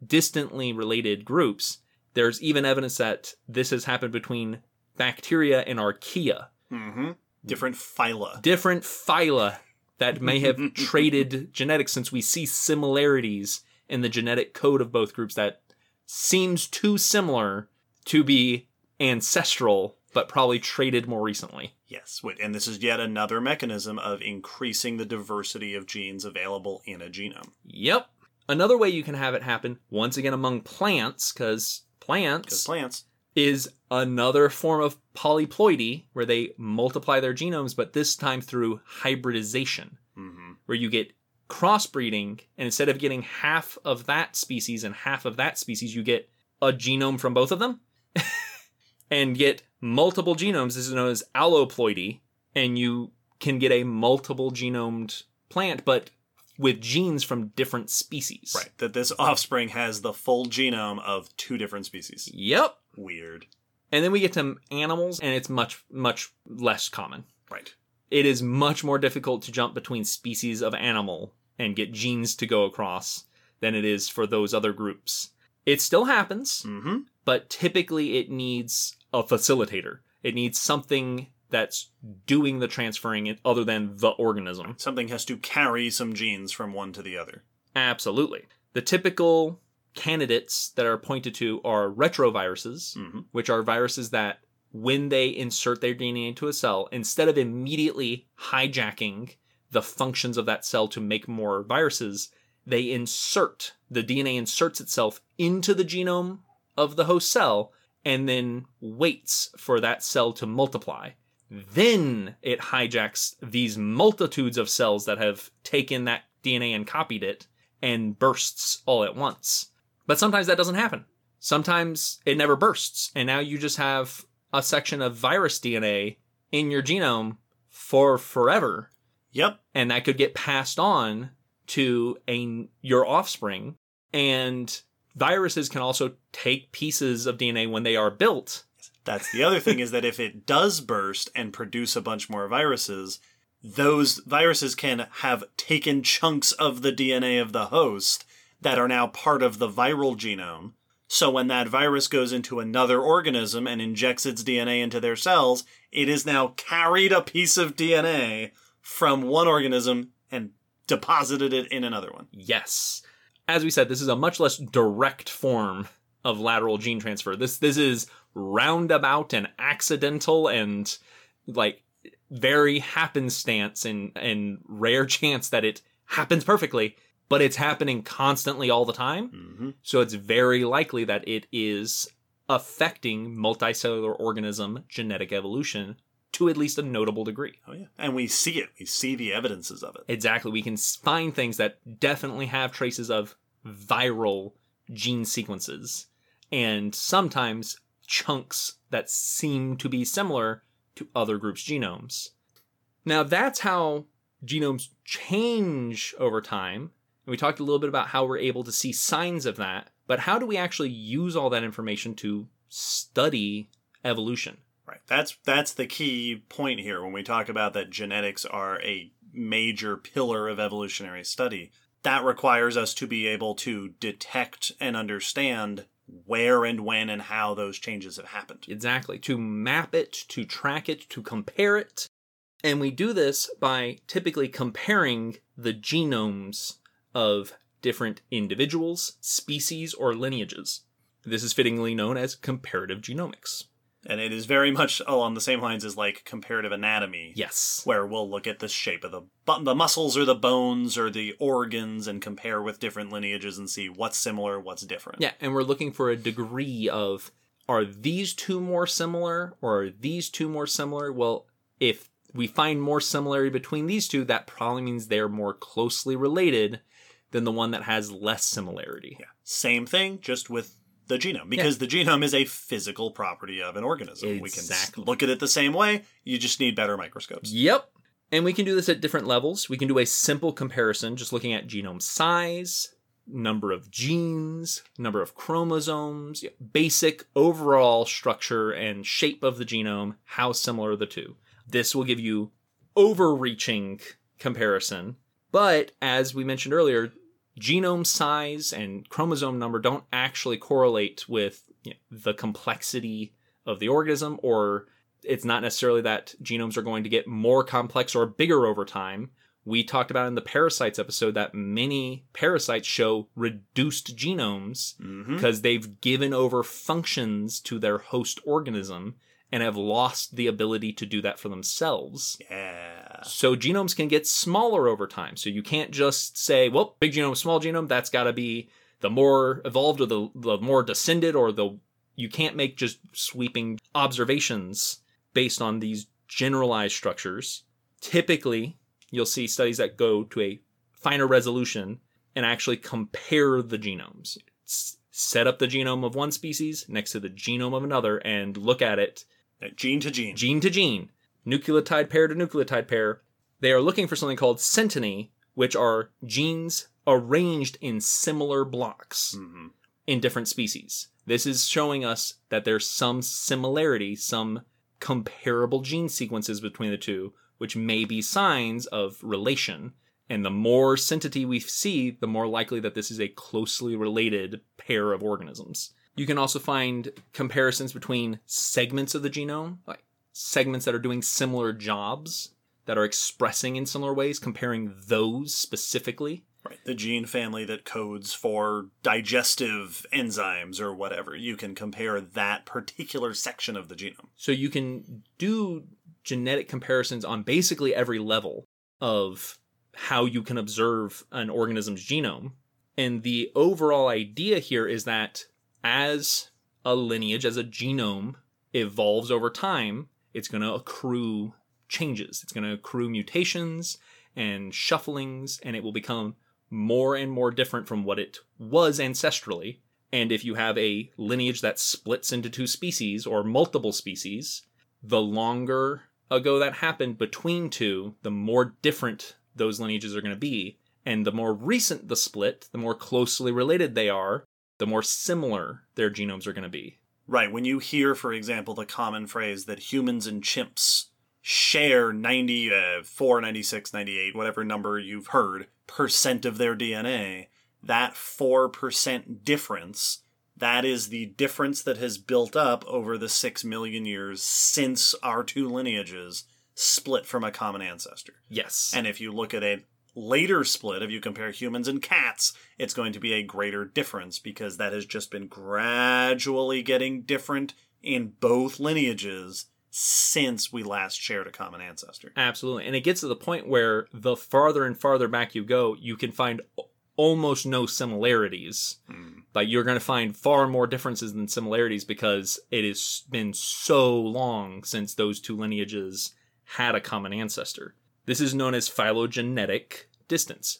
distantly related groups. There's even evidence that this has happened between bacteria and archaea, Mm-hmm. Different phyla. different phyla that may mm-hmm, have mm-hmm, mm-hmm. traded genetics since we see similarities in the genetic code of both groups that seems too similar to be ancestral, but probably traded more recently. Yes, and this is yet another mechanism of increasing the diversity of genes available in a genome. Yep. Another way you can have it happen, once again among plants, because Because plants plants, is another form of polyploidy where they multiply their genomes, but this time through hybridization, hmm where you get crossbreeding, and instead of getting half of that species and half of that species, you get a genome from both of them and get multiple genomes. This is known as alloploidy, and you can get a multiple genomed plant, but with genes from different species. right, that this offspring has the full genome of two different species. Yep. Weird. And then we get to animals, and it's much, much less common. Right. It is much more difficult to jump between species of animal and get genes to go across than it is for those other groups. It still happens, Mm-hmm. but typically it needs a facilitator. It needs something that's doing the transferring other than the organism. Something has to carry some genes from one to the other. Absolutely. The typical candidates that are pointed to are retroviruses, Mhm. which are viruses that, when they insert their DNA into a cell, instead of immediately hijacking the functions of that cell to make more viruses, they insert, the DNA inserts itself into the genome of the host cell and then waits for that cell to multiply. Then it hijacks these multitudes of cells that have taken that DNA and copied it and bursts all at once. But sometimes that doesn't happen. Sometimes it never bursts, and now you just have a section of virus DNA in your genome for forever, Yep. and that could get passed on to a your offspring. And viruses can also take pieces of DNA when they are built. That's the other thing is that if it does burst and produce a bunch more viruses, those viruses can have taken chunks of the DNA of the host that are now part of the viral genome. So when that virus goes into another organism and injects its DNA into their cells, it is now carried a piece of DNA from one organism and deposited it in another one. Yes. As we said, this is a much less direct form of lateral gene transfer. This this is roundabout and accidental and like very happenstance and and rare chance that it happens perfectly, but it's happening constantly all the time. hmm So it's very likely that it is affecting multicellular organism genetic evolution to at least a notable degree. Oh yeah, and we see it. We see the evidences of it. Exactly. We can find things that definitely have traces of viral gene sequences and sometimes chunks that seem to be similar to other groups' genomes. Now, that's how genomes change over time. And we talked a little bit about how we're able to see signs of that, but how do we actually use all that information to study evolution? Right. That's that's the key point here when we talk about that genetics are a major pillar of evolutionary study. That requires us to be able to detect and understand where and when and how those changes have happened. Exactly. To map it, to track it, to compare it. And we do this by typically comparing the genomes of different individuals, species, or lineages. This is fittingly known as comparative genomics. And it is very much along the same lines as like comparative anatomy. Yes. Where we'll look at the shape of the bu- the muscles or the bones or the organs and compare with different lineages and see what's similar, what's different. Yeah, and we're looking for a degree of are these two more similar or are these two more similar? Well, if we find more similarity between these two, that probably means they're more closely related than the one that has less similarity. Yeah. Same thing, just with the genome, because the genome is a physical property of an organism. We can look at it the same way. You just need better microscopes. Yep. And we can do this at different levels. We can do a simple comparison just looking at genome size, number of genes, number of chromosomes, basic overall structure and shape of the genome, how similar are the two. This will give you overreaching comparison. But as we mentioned earlier, genome size and chromosome number don't actually correlate with you know, the complexity of the organism, or it's not necessarily that genomes are going to get more complex or bigger over time. We talked about in the parasites episode that many parasites show reduced genomes hmm because they've given over functions to their host organism and have lost the ability to do that for themselves. Yeah. So genomes can get smaller over time. So you can't just say, well, big genome, small genome, that's got to be the more evolved or the, the more descended or the you can't make just sweeping observations based on these generalized structures. Typically, you'll see studies that go to a finer resolution and actually compare the genomes. S- set up the genome of one species next to the genome of another and look at it Gene to gene. gene to gene, nucleotide pair to nucleotide pair. They are looking for something called synteny, which are genes arranged in similar blocks Mhm. in different species. This is showing us that there's some similarity, some comparable gene sequences between the two, which may be signs of relation. And the more synteny we see, the more likely that this is a closely related pair of organisms. You can also find comparisons between segments of the genome, like segments that are doing similar jobs, that are expressing in similar ways, comparing those specifically. Right. The gene family that codes for digestive enzymes or whatever. You can compare that particular section of the genome. So you can do genetic comparisons on basically every level of how you can observe an organism's genome. And the overall idea here is that as a lineage, as a genome evolves over time, it's going to accrue changes. It's going to accrue mutations and shufflings, and it will become more and more different from what it was ancestrally. And if you have a lineage that splits into two species or multiple species, the longer ago that happened between two, the more different those lineages are going to be. And the more recent the split, the more closely related they are, the more similar their genomes are going to be. Right. When you hear, for example, the common phrase that humans and chimps share 94, uh, 96, 98, whatever number you've heard, percent of their DNA, that 4% difference, that is the difference that has built up over the 6 million years since our two lineages split from a common ancestor. Yes. And if you look at a later split, if you compare humans and cats, it's going to be a greater difference because that has just been gradually getting different in both lineages since we last shared a common ancestor. Absolutely. And it gets to the point where the farther and farther back you go, you can find almost no similarities. Hmm. But you're going to find far more differences than similarities because it has been so long since those two lineages had a common ancestor. This is known as phylogenetic distance.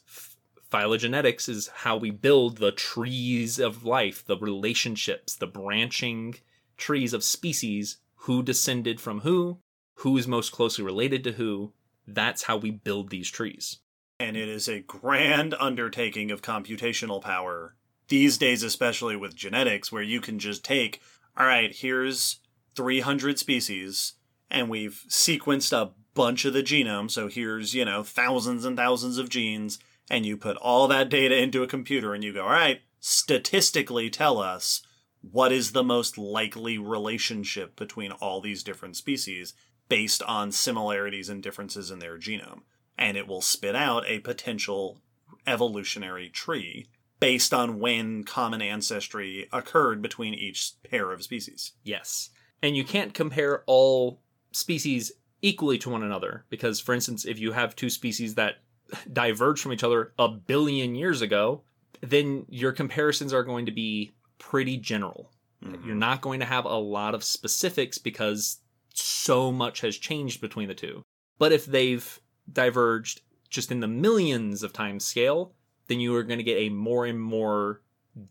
Phylogenetics is how we build the trees of life, the relationships, the branching trees of species, who descended from who, who is most closely related to who. That's how we build these trees. And it is a grand undertaking of computational power, these days, especially with genetics, where you can just take, all right, here's 300 species, and we've sequenced a bunch of the genome. So here's, you know, thousands and thousands of genes, and you put all that data into a computer and you go, all right, statistically tell us what is the most likely relationship between all these different species based on similarities and differences in their genome. And it will spit out a potential evolutionary tree based on when common ancestry occurred between each pair of species. Yes. And you can't compare all species equally to one another because, for instance, if you have two species that diverge from each other a billion years ago, then your comparisons are going to be pretty general. You're mm-hmm. not going to have a lot of specifics because so much has changed between the two. But if they've diverged just in the millions of times scale, then you are going to get a more and more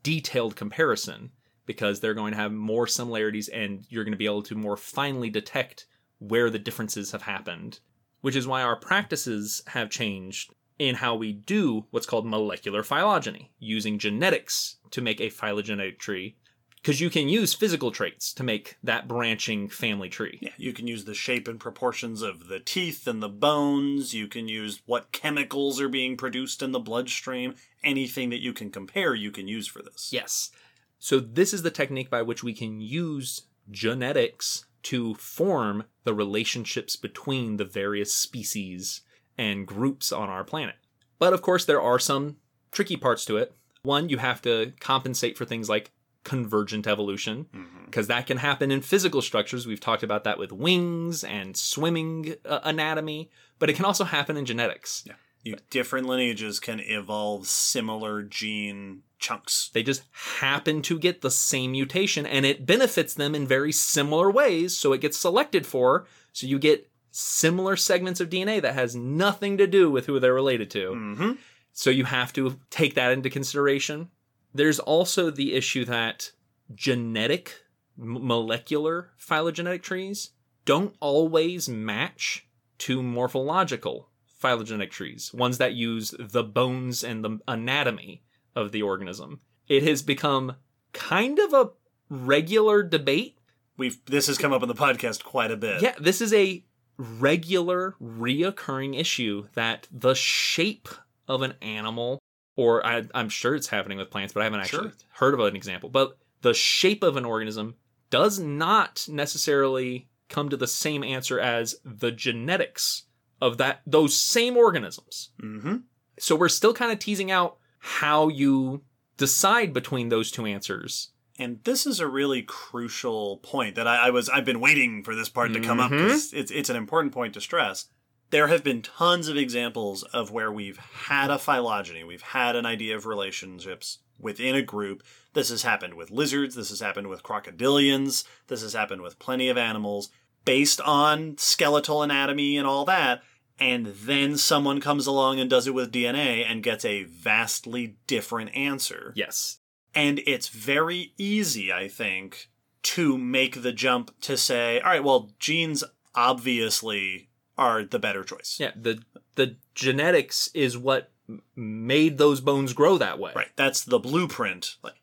detailed comparison because they're going to have more similarities and you're going to be able to more finely detect where the differences have happened. Which is why our practices have changed in how we do what's called molecular phylogeny, using genetics to make a phylogenetic tree. Because you can use physical traits to make that branching family tree. Yeah, you can use the shape and proportions of the teeth and the bones. You can use what chemicals are being produced in the bloodstream. Anything that you can compare, you can use for this. Yes. So this is the technique by which we can use genetics to form the relationships between the various species and groups on our planet. But of course, there are some tricky parts to it. One, you have to compensate for things like convergent evolution, because that can happen in physical structures. We've talked about that with wings and swimming uh, anatomy, but it can also happen in genetics. You, different lineages can evolve similar gene chunks. They just happen to get the same mutation and it benefits them in very similar ways. So it gets selected for. So you get similar segments of DNA that has nothing to do with who they're related to. Mm-hmm. So you have to take that into consideration. There's also the issue that genetic, molecular phylogenetic trees don't always match to morphological phylogenetic trees, ones that use the bones and the anatomy of the organism. It has become kind of a regular debate. We've this has come up in the podcast quite a bit. Yeah, this is a regular, reoccurring issue that the shape of an animal, or I, I'm sure it's happening with plants, but I haven't actually Sure. heard of an example. But the shape of an organism does not necessarily come to the same answer as the genetics of that those same organisms. Mm-hmm. So we're still kind of teasing out how you decide between those two answers. And this is a really crucial point that I, I was I've been waiting for this part to come up Mhm. because it's it's an important point to stress. There have been tons of examples of where we've had a phylogeny, we've had an idea of relationships within a group. This has happened with lizards, this has happened with crocodilians, this has happened with plenty of animals based on skeletal anatomy and all that. And then someone comes along and does it with DNA and gets a vastly different answer. Yes. And it's very easy, I think, to make the jump to say, all right, well, genes obviously are the better choice. Yeah, the the genetics is what made those bones grow that way. Right. That's the blueprint. Like,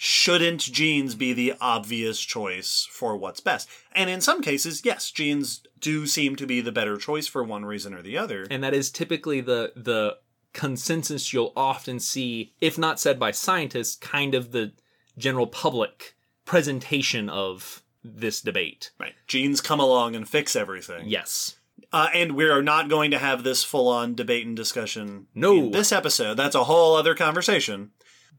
shouldn't genes be the obvious choice for what's best? And in some cases, yes, genes do seem to be the better choice for one reason or the other. And that is typically the the consensus you'll often see, if not said by scientists, kind of the general public presentation of this debate. right. Genes come along and fix everything. Yes. Uh, and we are not going to have this full on debate and discussion No. in this episode. That's a whole other conversation.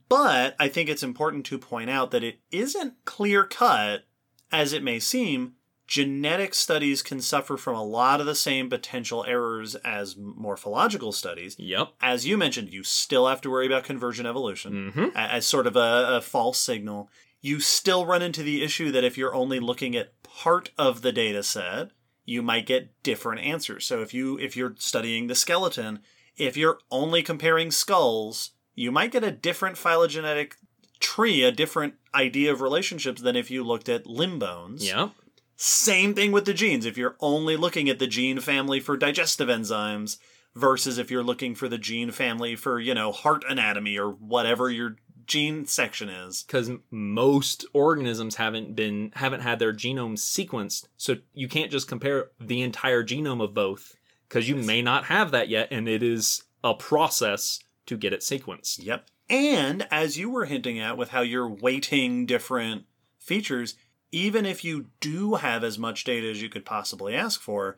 But I think it's important to point out that it isn't clear cut as it may seem. Genetic studies can suffer from a lot of the same potential errors as morphological studies. Yep. As you mentioned, you still have to worry about convergent evolution Mm-hmm. as sort of a, a false signal. You still run into the issue that if you're only looking at part of the data set, you might get different answers. So if you if you're studying the skeleton, if you're only comparing skulls, you might get a different phylogenetic tree, a different idea of relationships than if you looked at limb bones. Yep. Same thing with the genes. If you're only looking at the gene family for digestive enzymes versus if you're looking for the gene family for, you know, heart anatomy or whatever your gene section is. Because most organisms haven't been haven't had their genomes sequenced, so you can't just compare the entire genome of both because you may not have that yet, and it is a process to get it sequenced. Yep. And as you were hinting at with how you're weighting different features, even if you do have as much data as you could possibly ask for,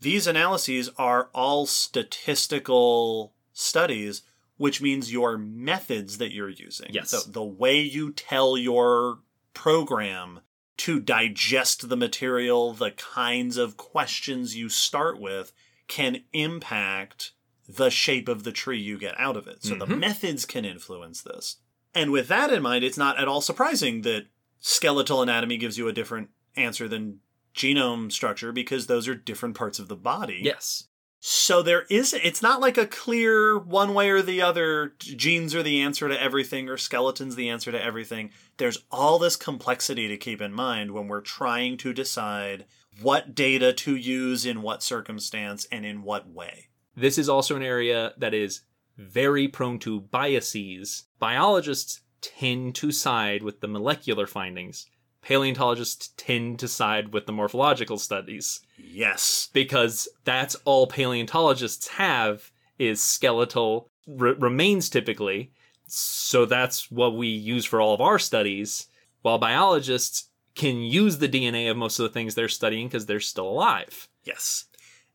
these analyses are all statistical studies, which means your methods that you're using. Yes. The, the way you tell your program to digest the material, the kinds of questions you start with can impact the shape of the tree you get out of it. So the Mhm. methods can influence this. And with that in mind, it's not at all surprising that skeletal anatomy gives you a different answer than genome structure because those are different parts of the body. Yes. So there is it's not like a clear one way or the other genes are the answer to everything or skeletons the answer to everything. There's all this complexity to keep in mind when we're trying to decide what data to use in what circumstance and in what way. This is also an area that is very prone to biases. Biologists tend to side with the molecular findings. Paleontologists tend to side with the morphological studies Yes. because that's all paleontologists have is skeletal r- remains typically So that's what we use for all of our studies, while biologists can use the DNA of most of the things they're studying because they're still alive. Yes.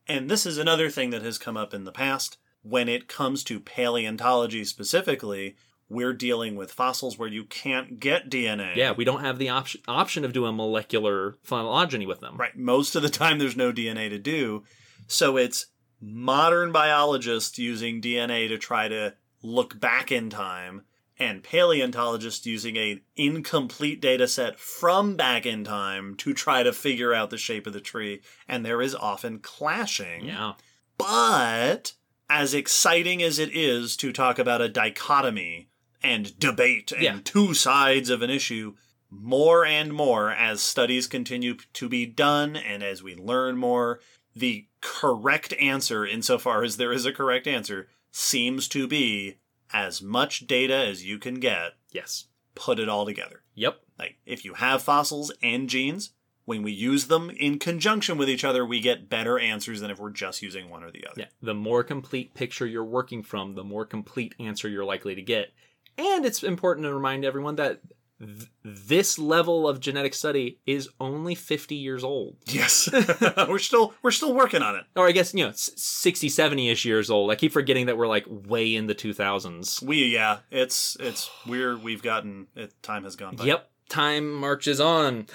And this is another thing that has come up in the past. When it comes to paleontology specifically, we're dealing with fossils where you can't get DNA. Yeah, we don't have the option option of doing molecular phylogeny with them. Right. Most of the time, there's no DNA to do. So it's modern biologists using DNA to try to look back in time and paleontologists using an incomplete data set from back in time to try to figure out the shape of the tree. And there is often clashing. Yeah. But as exciting as it is to talk about a dichotomy and debate and Yeah. two sides of an issue, more and more as studies continue to be done and as we learn more, the correct answer, insofar as there is a correct answer, seems to be as much data as you can get, Yes. put it all together. Yep. Like, if you have fossils and genes, when we use them in conjunction with each other, we get better answers than if we're just using one or the other. Yeah. The more complete picture you're working from, the more complete answer you're likely to get. And it's important to remind everyone that th- this level of genetic study is only 50 years old. Yes. we're still we're still working on it. Or I guess, you know, s- 60, 70-ish years old. I keep forgetting that we're like way in the 2000s. We yeah, it's it's we're we've gotten it time has gone by. Yep. Time marches on.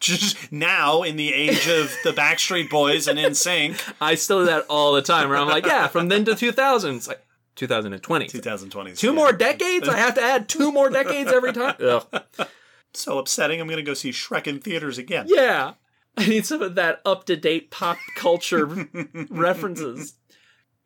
Just now in the age of the Backstreet Boys and NSYNC, I still do that all the time where I'm like, yeah, from then to 2000. It's like 2020. 2020. Two more decades? I have to add two more decades every time? Ugh. So upsetting. I'm going to go see Shrek in theaters again. Yeah. I need some of that up to date pop culture references.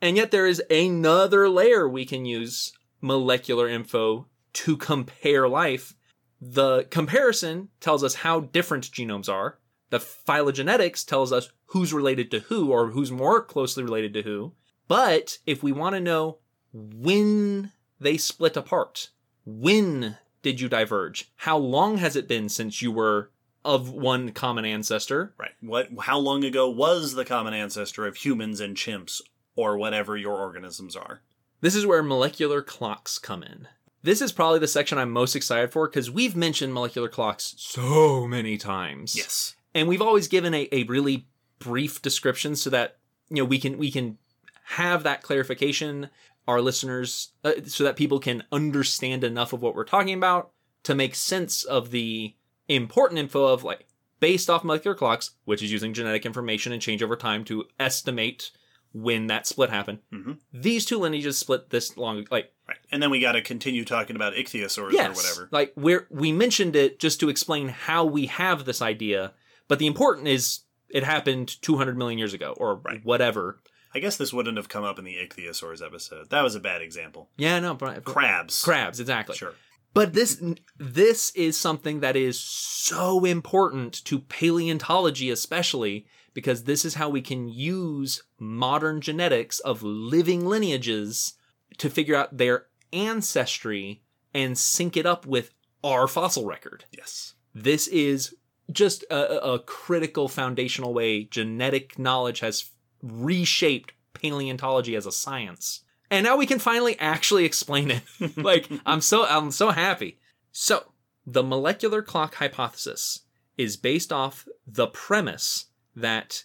And yet there is another layer we can use molecular info to compare life. The comparison tells us how different genomes are. The phylogenetics tells us who's related to who or who's more closely related to who. But if we want to know when they split apart, when did you diverge? How long has it been since you were of one common ancestor? Right. What? How long ago was the common ancestor of humans and chimps, or whatever your organisms are? This is where molecular clocks come in. This is probably the section I'm most excited for because we've mentioned molecular clocks so many times. Yes. And we've always given a, a really brief description so that you know we can we can have that clarification our listeners uh, so that people can understand enough of what we're talking about to make sense of the important info of like based off molecular clocks which is using genetic information and change over time to estimate when that split happened Mhm. these two lineages split this long like Right. And then we got to continue talking about ichthyosaurs yes, or whatever. like we're we mentioned it just to explain how we have this idea but the important is it happened 200 million years ago or Right. whatever I guess this wouldn't have come up in the ichthyosaurs episode. That was a bad example. yeah no but Crabs. crabs exactly Sure. But this this is something that is so important to paleontology especially because this is how we can use modern genetics of living lineages to figure out their ancestry and sync it up with our fossil record. Yes. This is just a, a- a critical foundational way genetic knowledge has reshaped paleontology as a science. And now we can finally actually explain it. like I'm so I'm so happy. So, the molecular clock hypothesis is based off the premise that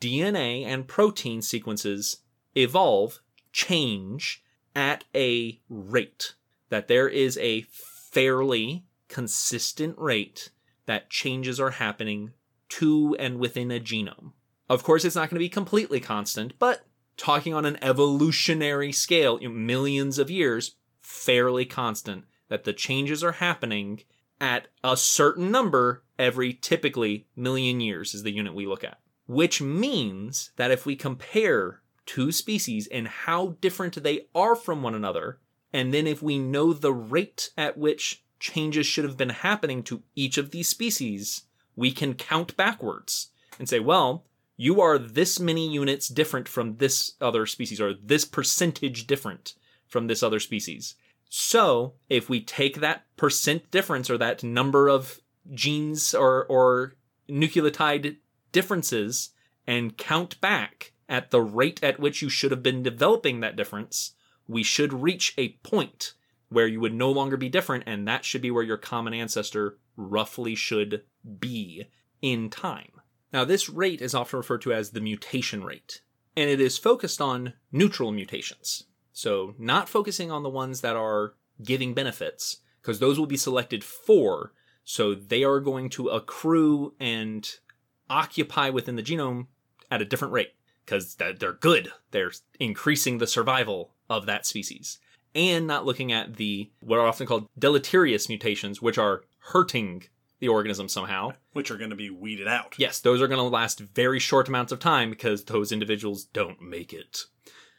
DNA and protein sequences evolve, change at a rate. That there is a fairly consistent rate that changes are happening to and within a genome. Of course, it's not going to be completely constant, but talking on an evolutionary scale, you know, millions of years, fairly constant, that the changes are happening at a certain number every typically million years is the unit we look at. Which means that if we compare two species and how different they are from one another, and then if we know the rate at which changes should have been happening to each of these species, we can count backwards and say, well, you are this many units different from this other species, or this percentage different from this other species. So, if we take that percent difference or that number of genes or, or nucleotide differences and count back at the rate at which you should have been developing that difference, we should reach a point where you would no longer be different, and that should be where your common ancestor roughly should be in time. Now, this rate is often referred to as the mutation rate, and it is focused on neutral mutations. So, not focusing on the ones that are giving benefits, because those will be selected for, so they are going to accrue and occupy within the genome at a different rate, because they're good. They're increasing the survival of that species. And not looking at the, what are often called deleterious mutations, which are hurting the organism somehow. Which are going to be weeded out. Yes, those are going to last very short amounts of time because those individuals don't make it.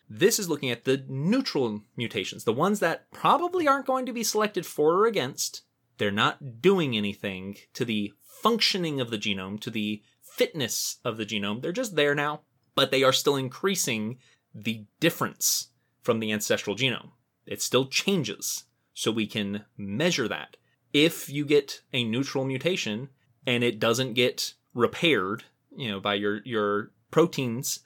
This is looking at the neutral mutations, the ones that probably aren't going to be selected for or against. They're not doing anything to the functioning of the genome, to the fitness of the genome. They're just there now, but they are still increasing the difference from the ancestral genome. It still changes, so we can measure that if you get a neutral mutation and it doesn't get repaired, you know, by your your proteins,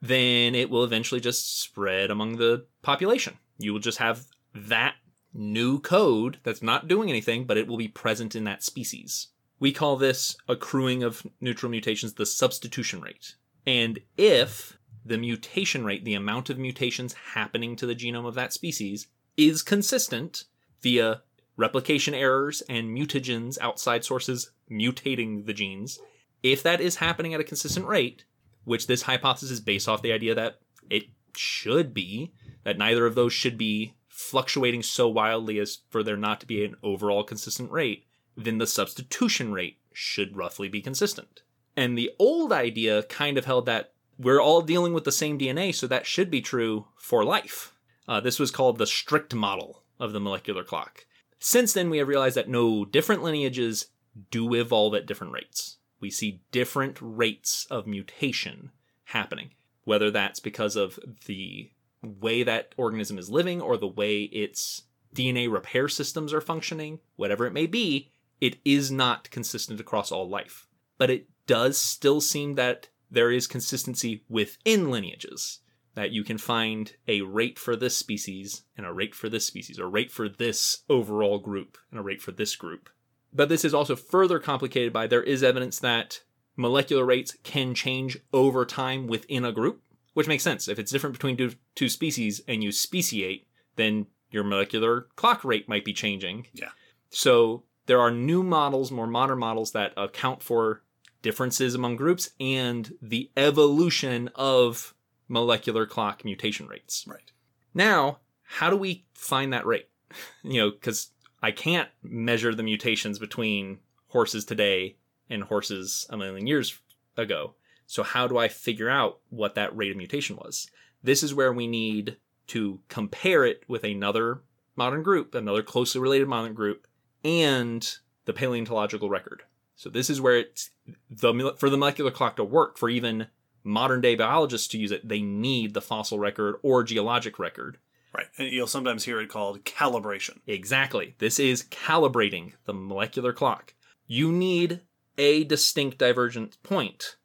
then it will eventually just spread among the population. You will just have that new code that's not doing anything, but it will be present in that species. We call this accruing of neutral mutations the substitution rate. And if the mutation rate, the amount of mutations happening to the genome of that species, is consistent via replication errors and mutagens outside sources mutating the genes, if that is happening at a consistent rate, which this hypothesis is based off the idea that it should be, that neither of those should be fluctuating so wildly as for there not to be an overall consistent rate, then the substitution rate should roughly be consistent. And the old idea kind of held that we're all dealing with the same DNA, so that should be true for life. Uh, this was called the strict model of the molecular clock. Since then, we have realized that no different lineages do evolve at different rates. We see different rates of mutation happening, whether that's because of the way that organism is living or the way its DNA repair systems are functioning, whatever it may be, it is not consistent across all life. But it does still seem that there is consistency within lineages that you can find a rate for this species and a rate for this species, a rate for this overall group and a rate for this group. But this is also further complicated by there is evidence that molecular rates can change over time within a group, which makes sense. If it's different between two, two species and you speciate, then your molecular clock rate might be changing. Yeah. So there are new models, more modern models that account for differences among groups and the evolution of molecular clock mutation rates. Right. Now, how do we find that rate? You know, because I can't measure the mutations between horses today and horses a million years ago. So, how do I figure out what that rate of mutation was? This is where we need to compare it with another modern group, another closely related modern group, and the paleontological record. So, this is where it's the for the molecular clock to work, for even modern day biologists to use it, they need the fossil record or geologic record. Right. And you'll sometimes hear it called calibration. Exactly. This is calibrating the molecular clock. You need a distinct divergent point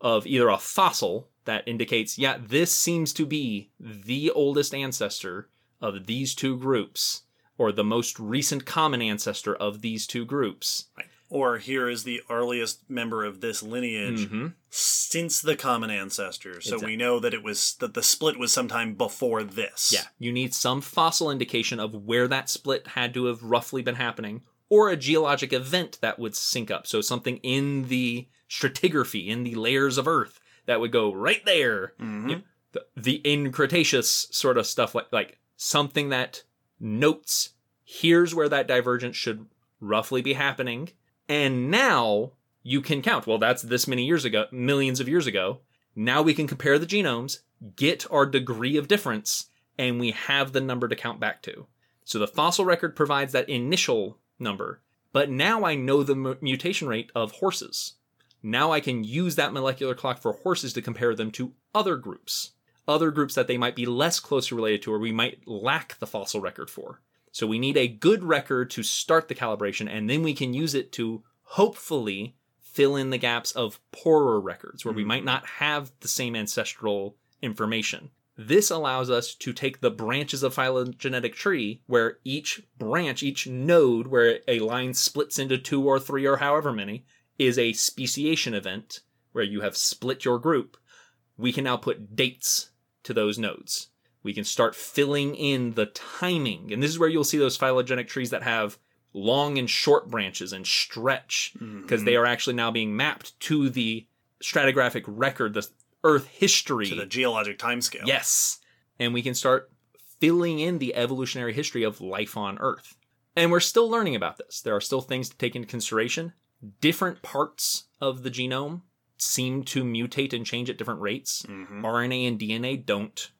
of either a fossil that indicates, yeah, this seems to be the oldest ancestor of these two groups, or the most recent common ancestor of these two groups. Right or here is the earliest member of this lineage Mm-hmm. since the common ancestor. So Exact- we know that it was that the split was sometime before this. Yeah, you need some fossil indication of where that split had to have roughly been happening, or a geologic event that would sync up. So something in the stratigraphy, in the layers of Earth, that would go right there. Mhm. You the, the in Cretaceous sort of stuff, like like something that notes here's where that divergence should roughly be happening, and now you can count. Well, that's this many years ago, millions of years ago. Now we can compare the genomes, get our degree of difference, and we have the number to count back to. So the fossil record provides that initial number, but now I know the mu- mutation rate of horses. Now I can use that molecular clock for horses to compare them to other groups, other groups that they might be less closely related to or we might lack the fossil record for. So we need a good record to start the calibration, and then we can use it to hopefully fill in the gaps of poorer records where we mm-hmm. might not have the same ancestral information. This allows us to take the branches of phylogenetic tree where each branch, each node where a line splits into two or three or however many is a speciation event where you have split your group. We can now put dates to those nodes. We can start filling in the timing. And this is where you'll see those phylogenetic trees that have long and short branches and stretch because they mm-hmm. are actually now being mapped to the stratigraphic record, the Earth history. to the geologic timescale. Yes. And we can start filling in the evolutionary history of life on Earth. And we're still learning about this. There are still things to take into consideration. Different parts of the genome seem to mutate and change at different rates. Mm-hmm. RNA and DNA don't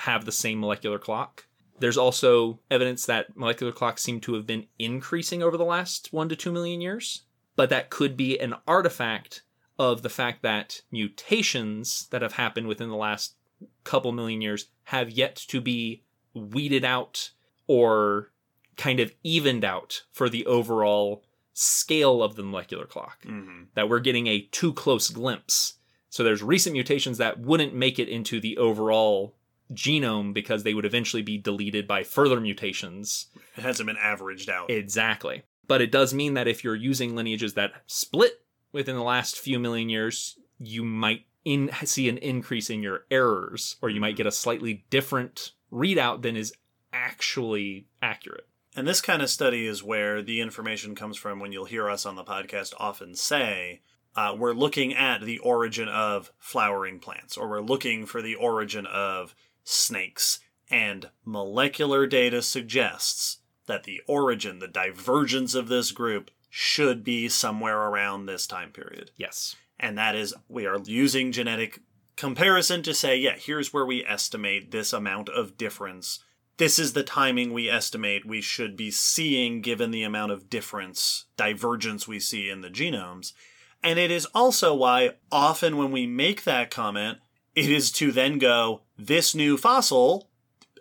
have the same molecular clock. There's also evidence that molecular clocks seem to have been increasing over the last one to two million years, but that could be an artifact of the fact that mutations that have happened within the last couple million years have yet to be weeded out or kind of evened out for the overall scale of the molecular clock. Mhm. That we're getting a too close glimpse. So there's recent mutations that wouldn't make it into the overall genome because they would eventually be deleted by further mutations. It hasn't been averaged out. Exactly. But it does mean that if you're using lineages that split within the last few million years, you might in, see an increase in your errors, or you might get a slightly different readout than is actually accurate. And this kind of study is where the information comes from when you'll hear us on the podcast often say, uh, we're looking at the origin of flowering plants, or we're looking for the origin of snakes. And molecular data suggests that the origin, the divergence of this group, should be somewhere around this time period. Yes. And that is, we are using genetic comparison to say, yeah, here's where we estimate this amount of difference. This is the timing we estimate we should be seeing given the amount of difference, divergence we see in the genomes. And it is also why often when we make that comment, it is to then go, this new fossil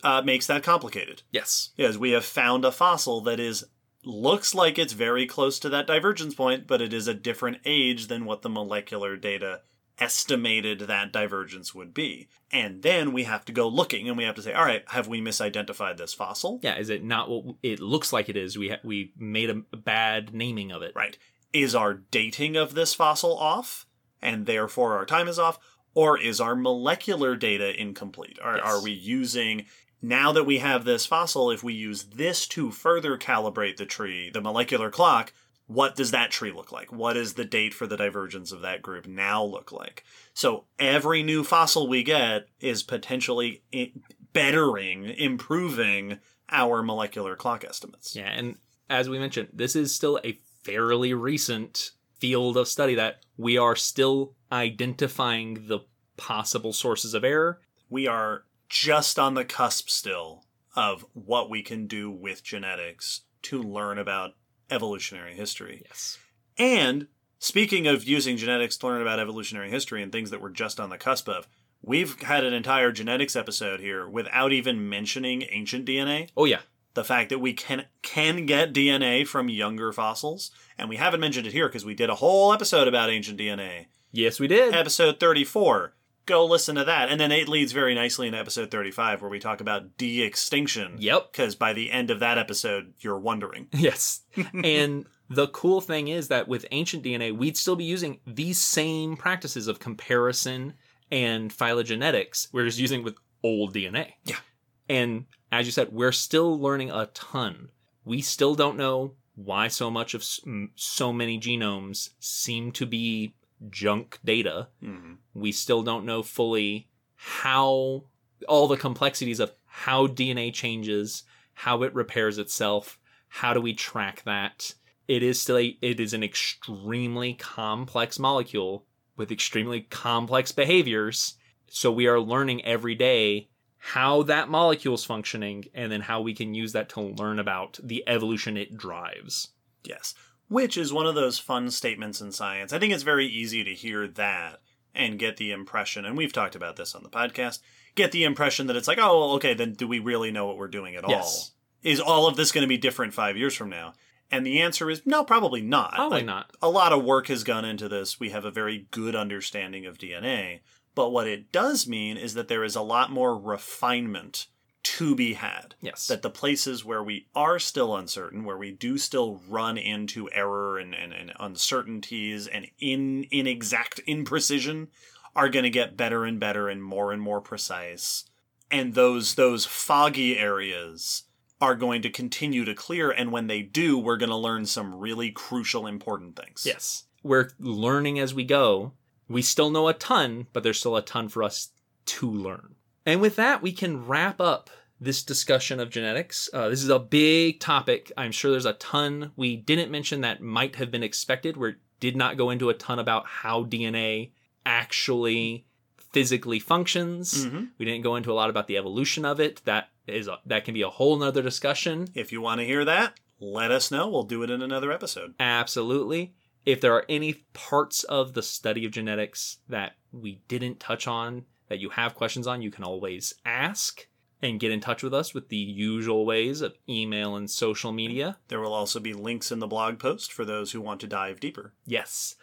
uh, makes that complicated. Yes. Yes, we have found a fossil that is looks like it's very close to that divergence point, but it is a different age than what the molecular data estimated that divergence would be. And then we have to go looking and we have to say, all right, have we misidentified this fossil? Yeah. Is it not what it looks like it is? We ha- we made a bad naming of it. Right. Is our dating of this fossil off and therefore our time is off? Or is our molecular data incomplete? Are, Yes. are we using now that we have this fossil, if we use this to further calibrate the tree, the molecular clock, what does that tree look like? What does the date for the divergence of that group now look like? So every new fossil we get is potentially bettering, improving our molecular clock estimates. Yeah, and as we mentioned, this is still a fairly recent field of study that we are still identifying the possible sources of error. we are just on the cusp still of what we can do with genetics to learn about evolutionary history. Yes. And speaking of using genetics to learn about evolutionary history and things that we're just on the cusp of, we've had an entire genetics episode here without even mentioning ancient DNA. Oh yeah. The fact that we can can get DNA from younger fossils, and we haven't mentioned it here because we did a whole episode about ancient DNA Yes, we did. episode 34. Go listen to that. And then it leads very nicely into episode 35, where we talk about de extinction. Yep. Because by the end of that episode, you're wondering. Yes. and the cool thing is that with ancient DNA, we'd still be using these same practices of comparison and phylogenetics. We're just using with old DNA. Yeah. And as you said, we're still learning a ton. We still don't know why so much of so many genomes seem to be junk data. Mhm. We still don't know fully how all the complexities of how DNA changes, how it repairs itself, how do we track that? It is still a, it is an extremely complex molecule with extremely complex behaviors. So we are learning every day how that molecule is functioning and then how we can use that to learn about the evolution it drives. Yes. Which is one of those fun statements in science. I think it's very easy to hear that and get the impression, and we've talked about this on the podcast, get the impression that it's like, oh, well, okay, then do we really know what we're doing at Yes. all? Is all of this going to be different five years from now? And the answer is no, probably not. Probably Like, not. a lot of work has gone into this. We have a very good understanding of DNA, But what it does mean is that there is a lot more refinement to be had. Yes. That the places where we are still uncertain, where we do still run into error and, and, and uncertainties and in inexact imprecision are going to get better and better and more and more precise. And those those foggy areas are going to continue to clear and when they do, we're going to learn some really crucial important things. Yes. We're learning as we go. We still know a ton, but there's still a ton for us to learn. And with that, we can wrap up this discussion of genetics. Uh, this is a big topic. I'm sure there's a ton we didn't mention that might have been expected. We did not go into a ton about how DNA actually physically functions. Mhm. We didn't go into a lot about the evolution of it. That is a, that can be a whole nother discussion. If you want to hear that, let us know. We'll do it in another episode. Absolutely. If there are any parts of the study of genetics that we didn't touch on that you have questions on, you can always ask and get in touch with us with the usual ways of email and social media. There will also be links in the blog post for those who want to dive deeper. Yes.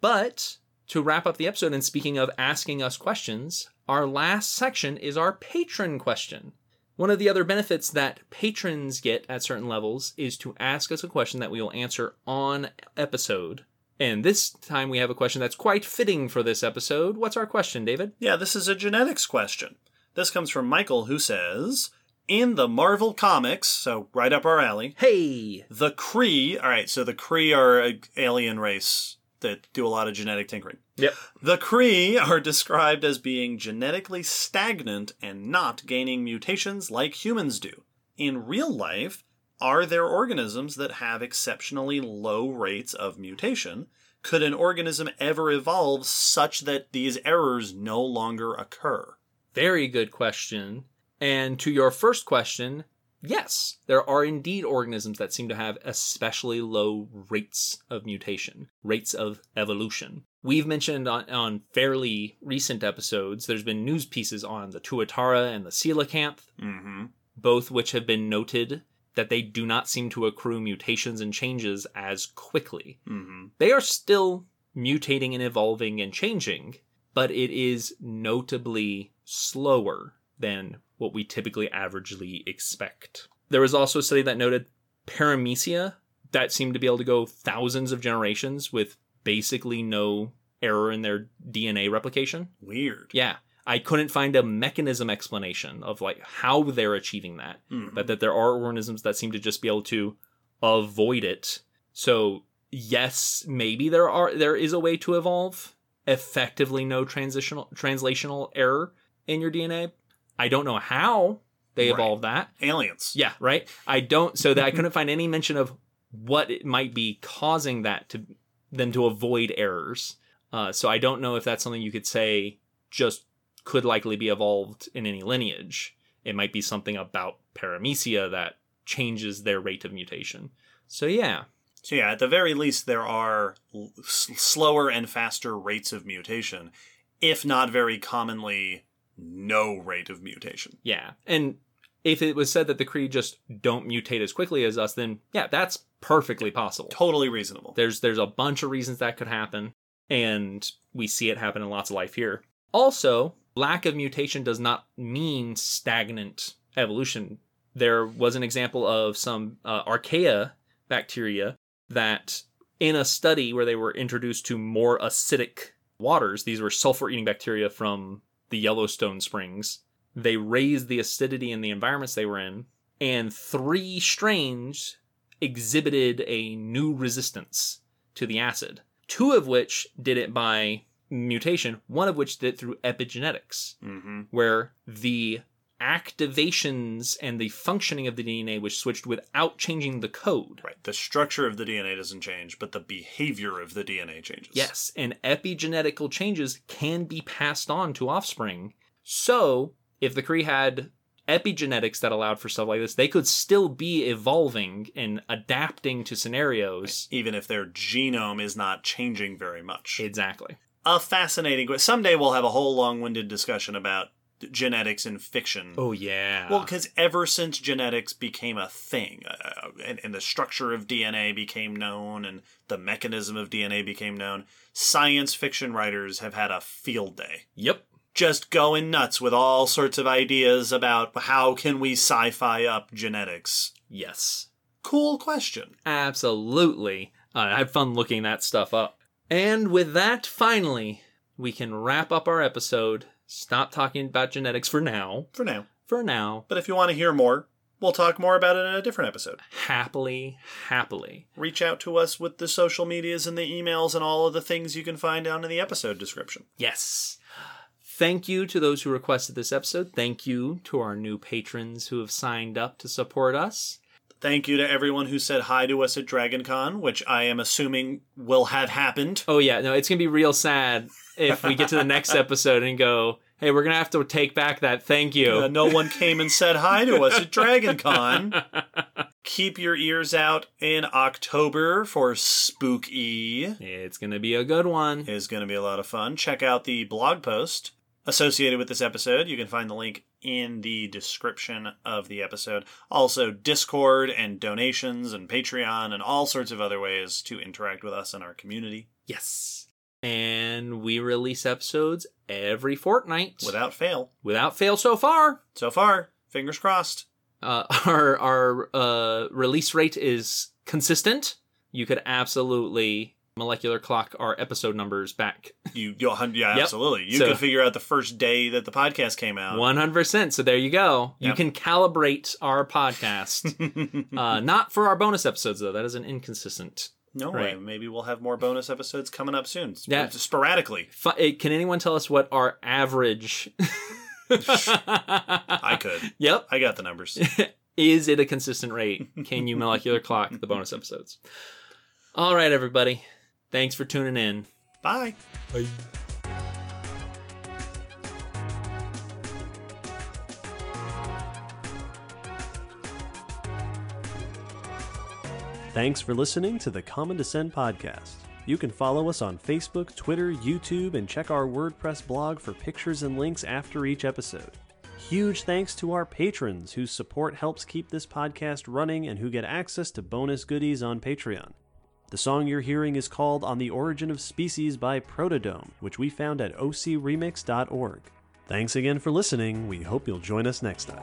But to wrap up the episode, and speaking of asking us questions, our last section is our patron question. One of the other benefits that patrons get at certain levels is to ask us a question that we will answer on episode. And this time we have a question that's quite fitting for this episode. What's our question, David? Yeah, this is a genetics question. This comes from Michael, who says In the Marvel Comics, so right up our alley, Hey! the Kree. All right, so the Kree are an alien race that do a lot of genetic tinkering. Yep. The Kree are described as being genetically stagnant and not gaining mutations like humans do. In real life, are there organisms that have exceptionally low rates of mutation? Could an organism ever evolve such that these errors no longer occur? Very good question. And to your first question, yes, there are indeed organisms that seem to have especially low rates of mutation, rates of evolution. We've mentioned on, on fairly recent episodes, there's been news pieces on the Tuatara and the coelacanth, Mm-hmm. both which have been noted that they do not seem to accrue mutations and changes as quickly. Mm-hmm. They are still mutating and evolving and changing, but it is notably slower than what we typically averagely expect. There was also a study that noted paramecia that seemed to be able to go thousands of generations with basically no error in their DNA replication. Weird. Yeah. I couldn't find a mechanism explanation of like how they're achieving that Mhm. but that there are organisms that seem to just be able to avoid it. So yes, maybe there are there is a way to evolve effectively no transitional translational error in your DNA. I don't know how they Right. evolved that. Aliens. Yeah, right. I don't so that I couldn't find any mention of what it might be causing that to them to avoid errors. Uh, so I don't know if that's something you could say just could likely be evolved in any lineage. It might be something about paramecia that changes their rate of mutation. So yeah, So yeah, at the very least, there are l- slower and faster rates of mutation, if not very commonly no rate of mutation. yeah. And if it was said that the Kree just don't mutate as quickly as us, then yeah, that's perfectly possible. Totally reasonable. There's there's a bunch of reasons that could happen, and we see it happen in lots of life here. Also, lack of mutation does not mean stagnant evolution. There was an example of some uh, archaea bacteria that, in a study where they were introduced to more acidic waters, these were sulfur-eating bacteria from the Yellowstone Springs. They raised the acidity in the environments they were in, and three strains exhibited a new resistance to the acid. Two of which did it by mutation, one of which did it through epigenetics, hmm where the activations and the functioning of the DNA was switched without changing the code. Right. The structure of the DNA doesn't change, but the behavior of the DNA changes. Yes, and epigenetical changes can be passed on to offspring. So, if the Kree had epigenetics that allowed for stuff like this, they could still be evolving and adapting to scenarios. Even if their genome is not changing very much. Exactly. a fascinating. Someday we'll have a whole long-winded discussion about genetics in fiction. Oh yeah. Well, because ever since genetics became a thing, uh, and, and the structure of DNA became known, and the mechanism of DNA became known, science fiction writers have had a field day. yep. just going nuts with all sorts of ideas about how can we sci-fi up genetics. Yes. Cool question. Absolutely. Uh, I had fun looking that stuff up. And with that, finally, we can wrap up our episode. Stop talking about genetics for now. For now. For now. But if you want to hear more, we'll talk more about it in a different episode. Happily, happily. Reach out to us with the social medias and the emails and all of the things you can find down in the episode description. Yes. Thank you to those who requested this episode. Thank you to our new patrons who have signed up to support us. Thank you to everyone who said hi to us at DragonCon, which I am assuming will have happened. Oh, yeah. No, it's going to be real sad if we get to the next episode and go, hey, we're going to have to take back that thank you. Uh, no one came and said hi to us at DragonCon. Keep your ears out in October for Spooky. It's going to be a good one. It's going to be a lot of fun. Check out the blog post associated with this episode. You can find the link in the description of the episode. Also, Discord and donations and Patreon and all sorts of other ways to interact with us and our community Yes. And we release episodes every fortnight. without fail. Without fail so far. So far, fingers crossed. Uh, our our uh, release rate is consistent. You could absolutely molecular clock our episode numbers back You, you'll, yeah, Yep. absolutely. You So- could figure out the first day that the podcast came out. 100%. So there you go. You can calibrate our podcast. uh, not for our bonus episodes, though. That is an inconsistent. no Right. way. Maybe we'll have more bonus episodes coming up soon. Yeah. sporadically. Eh, Can anyone tell us what our average. I could. Yep. I got the numbers. Is it a consistent rate? Can you molecular clock the bonus episodes? All right, everybody. Thanks for tuning in. Bye. Bye. Thanks for listening to the Common Descent podcast. You can follow us on Facebook, Twitter, YouTube, and check our WordPress blog for pictures and links after each episode. Huge thanks to our patrons whose support helps keep this podcast running and who get access to bonus goodies on Patreon. The song you're hearing is called On the Origin of Species by Protodome, which we found at ocremix.org. Thanks again for listening. We hope you'll join us next time.